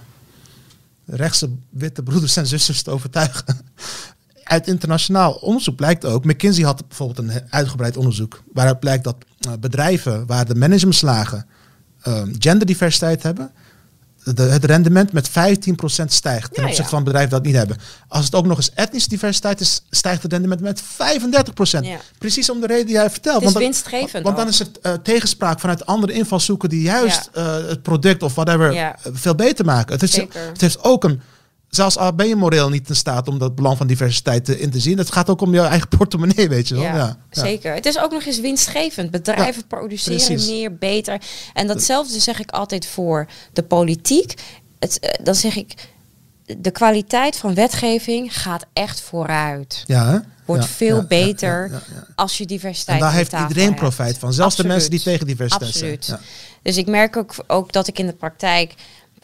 rechtse witte broeders en zusters te overtuigen. Uit internationaal onderzoek blijkt ook, McKinsey had bijvoorbeeld een uitgebreid onderzoek, waaruit blijkt dat eh, bedrijven waar de managementslagen eh, genderdiversiteit hebben, de, het rendement met 15% stijgt ten Ja, opzichte ja. van bedrijven dat niet hebben. Als het ook nog eens etnische diversiteit is, stijgt het rendement met 35%. Ja. Precies om de reden die jij vertelt. Het is dan- winstgevend Want dan is het eh, tegenspraak vanuit andere invalshoeken die juist eh, het product of whatever veel beter maken. Het, is, het heeft ook een, zelfs al ben je moreel niet in staat om dat belang van diversiteit te, in te zien. Het gaat ook om je eigen portemonnee, weet je wel. Ja, Ja, ja. zeker. Het is ook nog eens winstgevend. Bedrijven produceren precies. meer, beter. En datzelfde zeg ik altijd voor de politiek. Het, eh, dan zeg ik, de kwaliteit van wetgeving gaat echt vooruit. Ja, hè? Wordt Ja, veel ja, beter ja, als je diversiteit En daar heeft iedereen hebt. profijt van. Zelfs de mensen die tegen diversiteit Absoluut. zijn. Dus ik merk ook, ook dat ik in de praktijk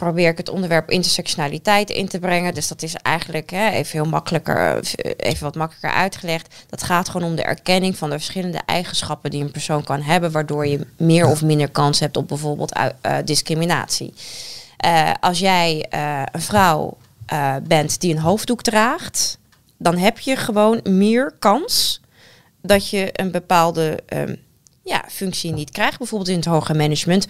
probeer ik het onderwerp intersectionaliteit in te brengen. Dus dat is eigenlijk hè, even heel makkelijker, eh, even wat makkelijker uitgelegd. Dat gaat gewoon om de erkenning van de verschillende eigenschappen die een persoon kan hebben, waardoor je meer of minder kans hebt op bijvoorbeeld eh, discriminatie. Eh, als jij een vrouw bent die een hoofddoek draagt, dan heb je gewoon meer kans dat je een bepaalde ehm, ja, functie niet krijgt, bijvoorbeeld in het hoger management.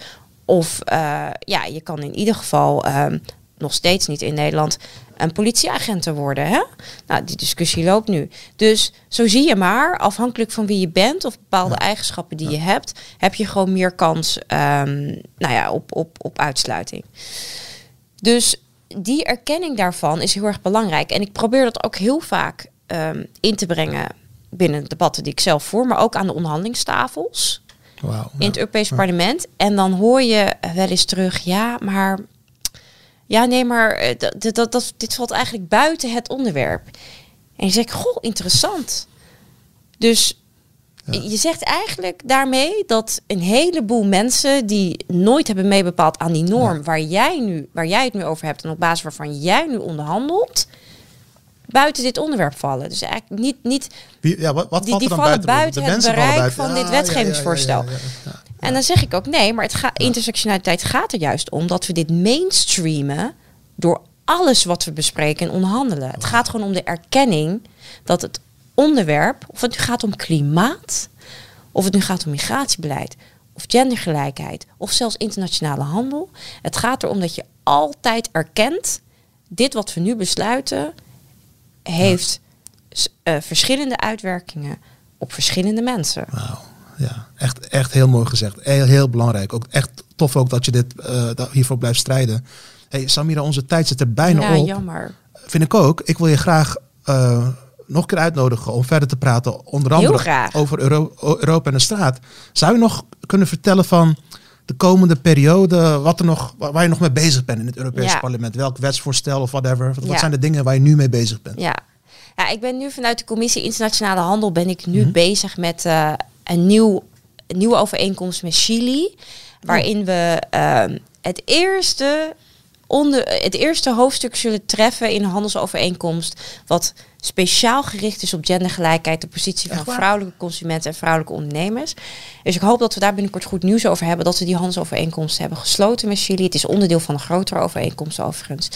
Of eh, ja, je kan in ieder geval ehm, nog steeds niet in Nederland een politieagent te worden. Hè? Nou, die discussie loopt nu. Dus zo zie je maar, afhankelijk van wie je bent of bepaalde eigenschappen die je hebt, heb je gewoon meer kans ehm, nou ja, op, op, op uitsluiting. Dus die erkenning daarvan is heel erg belangrijk. En ik probeer dat ook heel vaak ehm, in te brengen binnen de debatten die ik zelf voer, maar ook aan de onderhandelingstafels In het Europees Parlement. En dan hoor je wel eens terug, ja, maar. Ja, nee, maar eh, dat, dat, dat, dat- dit valt eigenlijk buiten het onderwerp. En je zegt, goh, interessant. Dus je zegt eigenlijk daarmee dat een heleboel mensen die nooit hebben meebepaald aan die norm waar, jij nu, waar jij het nu over hebt en op basis waarvan jij nu onderhandelt, buiten dit onderwerp vallen. Dus eigenlijk niet, niet Wie- ja, wat, wat die- die dan vallen buiten? buiten De het bereik buiten. van dit Ah, wetgevingsvoorstel. ja. En dan zeg ik ook nee, maar het gaat intersectionaliteit gaat er juist om dat we dit mainstreamen door alles wat we bespreken en onderhandelen. Het gaat gewoon om de erkenning dat het onderwerp, of het nu gaat om klimaat, of het nu gaat om migratiebeleid, of gendergelijkheid, of zelfs internationale handel. Het gaat erom dat je altijd erkent, dit wat we nu besluiten, heeft eh, verschillende uitwerkingen op verschillende mensen. Wauw. Ja, echt, echt heel mooi gezegd. Heel, heel belangrijk. Ook echt tof ook dat je dit, eh, hiervoor blijft strijden. Hey, Samira, onze tijd zit er bijna ja, op. jammer. Vind ik ook. Ik wil je graag eh, nog een keer uitnodigen om verder te praten. Onder andere over Euro- Europa en de straat. Zou je nog kunnen vertellen van de komende periode, wat er nog, waar je nog mee bezig bent in het Europese Ja. parlement? Welk wetsvoorstel of whatever? Wat, Ja. zijn de dingen waar je nu mee bezig bent? Ja. ja, ik ben nu vanuit de Commissie Internationale Handel ben ik nu Mhm. bezig met eh, een, nieuw, een nieuwe overeenkomst met Chili. Waarin we ehm, het eerste onder het eerste hoofdstuk zullen treffen in een handelsovereenkomst. Wat speciaal gericht is op gendergelijkheid, de positie van vrouwelijke consumenten en vrouwelijke ondernemers. Dus ik hoop dat we daar binnenkort goed nieuws over hebben. Dat we die handelsovereenkomst hebben gesloten met Chili. Het is onderdeel van een grotere overeenkomst overigens.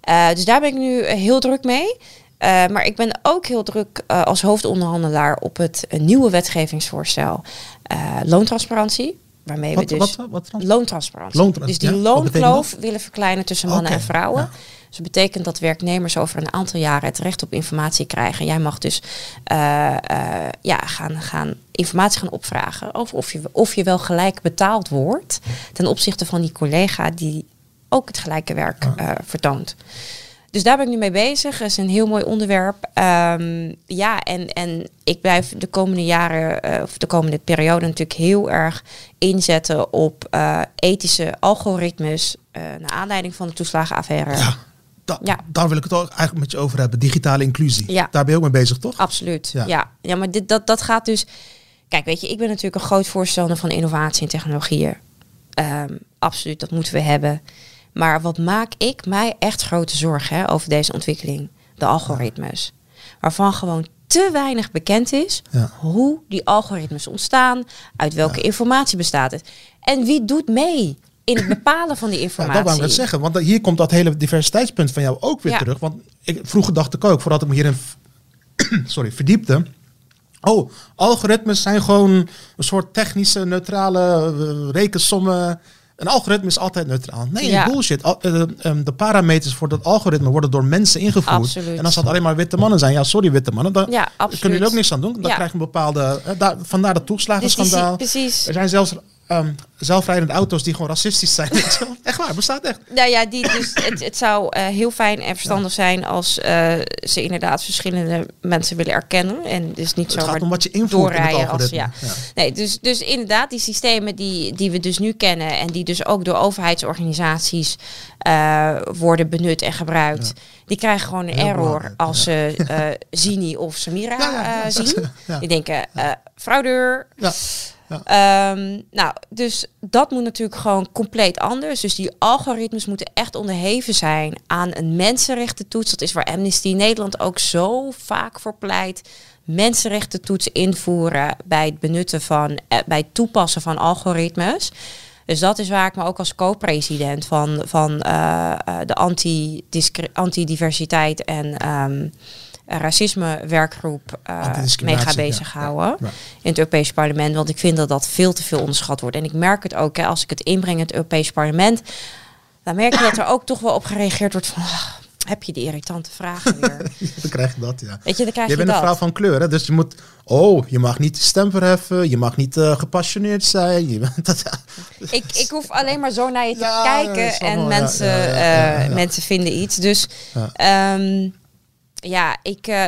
Eh, dus daar ben ik nu eh, heel druk mee. Eh, maar ik ben ook heel druk als hoofdonderhandelaar op het nieuwe wetgevingsvoorstel loontransparantie. Waarmee Wat, we dus wat, wat, wat, loontransparantie. Loontrans- dus die ja, betekent loonkloof willen verkleinen tussen mannen en vrouwen. ja. Dus dat betekent dat werknemers over een aantal jaren het recht op informatie krijgen. Jij mag dus eh, eh, ja, gaan, gaan informatie gaan opvragen over of je, of je wel gelijk betaald wordt ten opzichte van die collega die ook het gelijke werk eh, vertoont. Dus daar ben ik nu mee bezig. Dat is een heel mooi onderwerp. Ehm, ja, en, en ik blijf de komende jaren, of de komende periode natuurlijk heel erg inzetten op ethische algoritmes. eh naar aanleiding van de toeslagenaffaire. ja, da- Ja. daar wil ik het ook eigenlijk met je over hebben. Digitale inclusie. Ja. Daar ben je ook mee bezig, toch? Absoluut. Ja. Ja, ja. maar dit, dat, dat gaat dus. Kijk, weet je, ik ben natuurlijk een groot voorstander van innovatie en technologieën. Ehm, absoluut, dat moeten we hebben. Maar wat maak ik mij echt grote zorgen hè, over deze ontwikkeling? De algoritmes. Waarvan gewoon te weinig bekend is Ja. hoe die algoritmes ontstaan, uit welke informatie bestaat het. En wie doet mee in het bepalen van die Ja, informatie? dat wou ik net zeggen. Want hier komt dat hele diversiteitspunt van jou ook weer Ja. terug. Want ik, vroeger dacht ik ook, voordat ik me hierin sorry, verdiepte. Oh, algoritmes zijn gewoon een soort technische, neutrale eh, rekensommen. Een algoritme is altijd neutraal. Nee, Ja. bullshit. Al- eh, ehm, de parameters voor dat algoritme worden door mensen ingevoerd. Absoluut. En als dat alleen maar witte mannen zijn, ja, sorry witte mannen, dan Ja, kunnen jullie ook niks aan doen. Dan Ja. krijg je een bepaalde, eh, daar, vandaar dat Dus toeslagenschandaal. precies. Er zijn zelfs ehm, zelfrijdende auto's die gewoon racistisch zijn. echt waar, bestaat echt. Nou ja, die, dus het, het zou eh, heel fijn en verstandig zijn als eh, ze inderdaad verschillende mensen willen erkennen. En dus niet zo gaat om wat je invoert in het doorrijden als ja. Ja. Nee, dus, dus inderdaad, die systemen die, die we dus nu kennen en die dus ook door overheidsorganisaties eh, worden benut en gebruikt, die krijgen gewoon een Heel error als ze Zini of Samira zien. Die denken, fraudeur, Ja. Ehm, nou, dus dat moet natuurlijk gewoon compleet anders. Dus die algoritmes moeten echt onderheven zijn aan een mensenrechtentoets. Dat is waar Amnesty Nederland ook zo vaak voor pleit. Mensenrechtentoets invoeren bij het benutten van, eh, bij het toepassen van algoritmes. Dus dat is waar ik me ook als co-president van, van eh, eh, de anti-diversiteit en ehm, racisme werkgroep eh mee ga bezighouden in het Europees Parlement. Want ik vind dat dat veel te veel onderschat wordt. En ik merk het ook hè, als ik het inbreng in het Europees Parlement. Dan merk je dat er ook toch wel op gereageerd wordt van... "Ah, heb je die irritante vragen weer? dan krijg je dat, ja. Weet je, dan krijg Je je, bent een vrouw van kleur, hè? dus je moet... Oh, je mag niet de stem verheffen, je mag niet eh, gepassioneerd zijn. Je, bent- dat, Ik, ik hoef alleen maar zo naar je te Ja, kijken en mensen, ja, ja, ja, eh, mensen vinden iets. Dus Ja. Ja, ik, eh,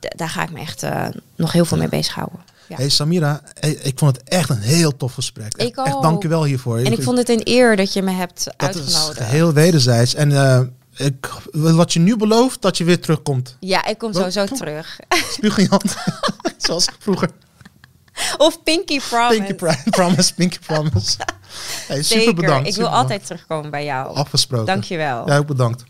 daar ga ik me echt eh, nog heel veel mee bezighouden. Ja. Hey Samira, hey, ik vond het echt een heel tof gesprek. Ik echt ook. dank je wel hiervoor. En ik vond het een eer dat je me hebt dat is uitgenodigd. heel wederzijds. En eh, ik, wat je nu belooft, dat je weer terugkomt. Ja, ik kom sowieso terug. Spuug in je hand. Zoals vroeger. of Pinky Promise. Pinky pri- Promise, Pinky Promise. Hey, super bedankt. Ik super wil altijd terugkomen bij jou. Afgesproken. Dankjewel. Jij ook bedankt.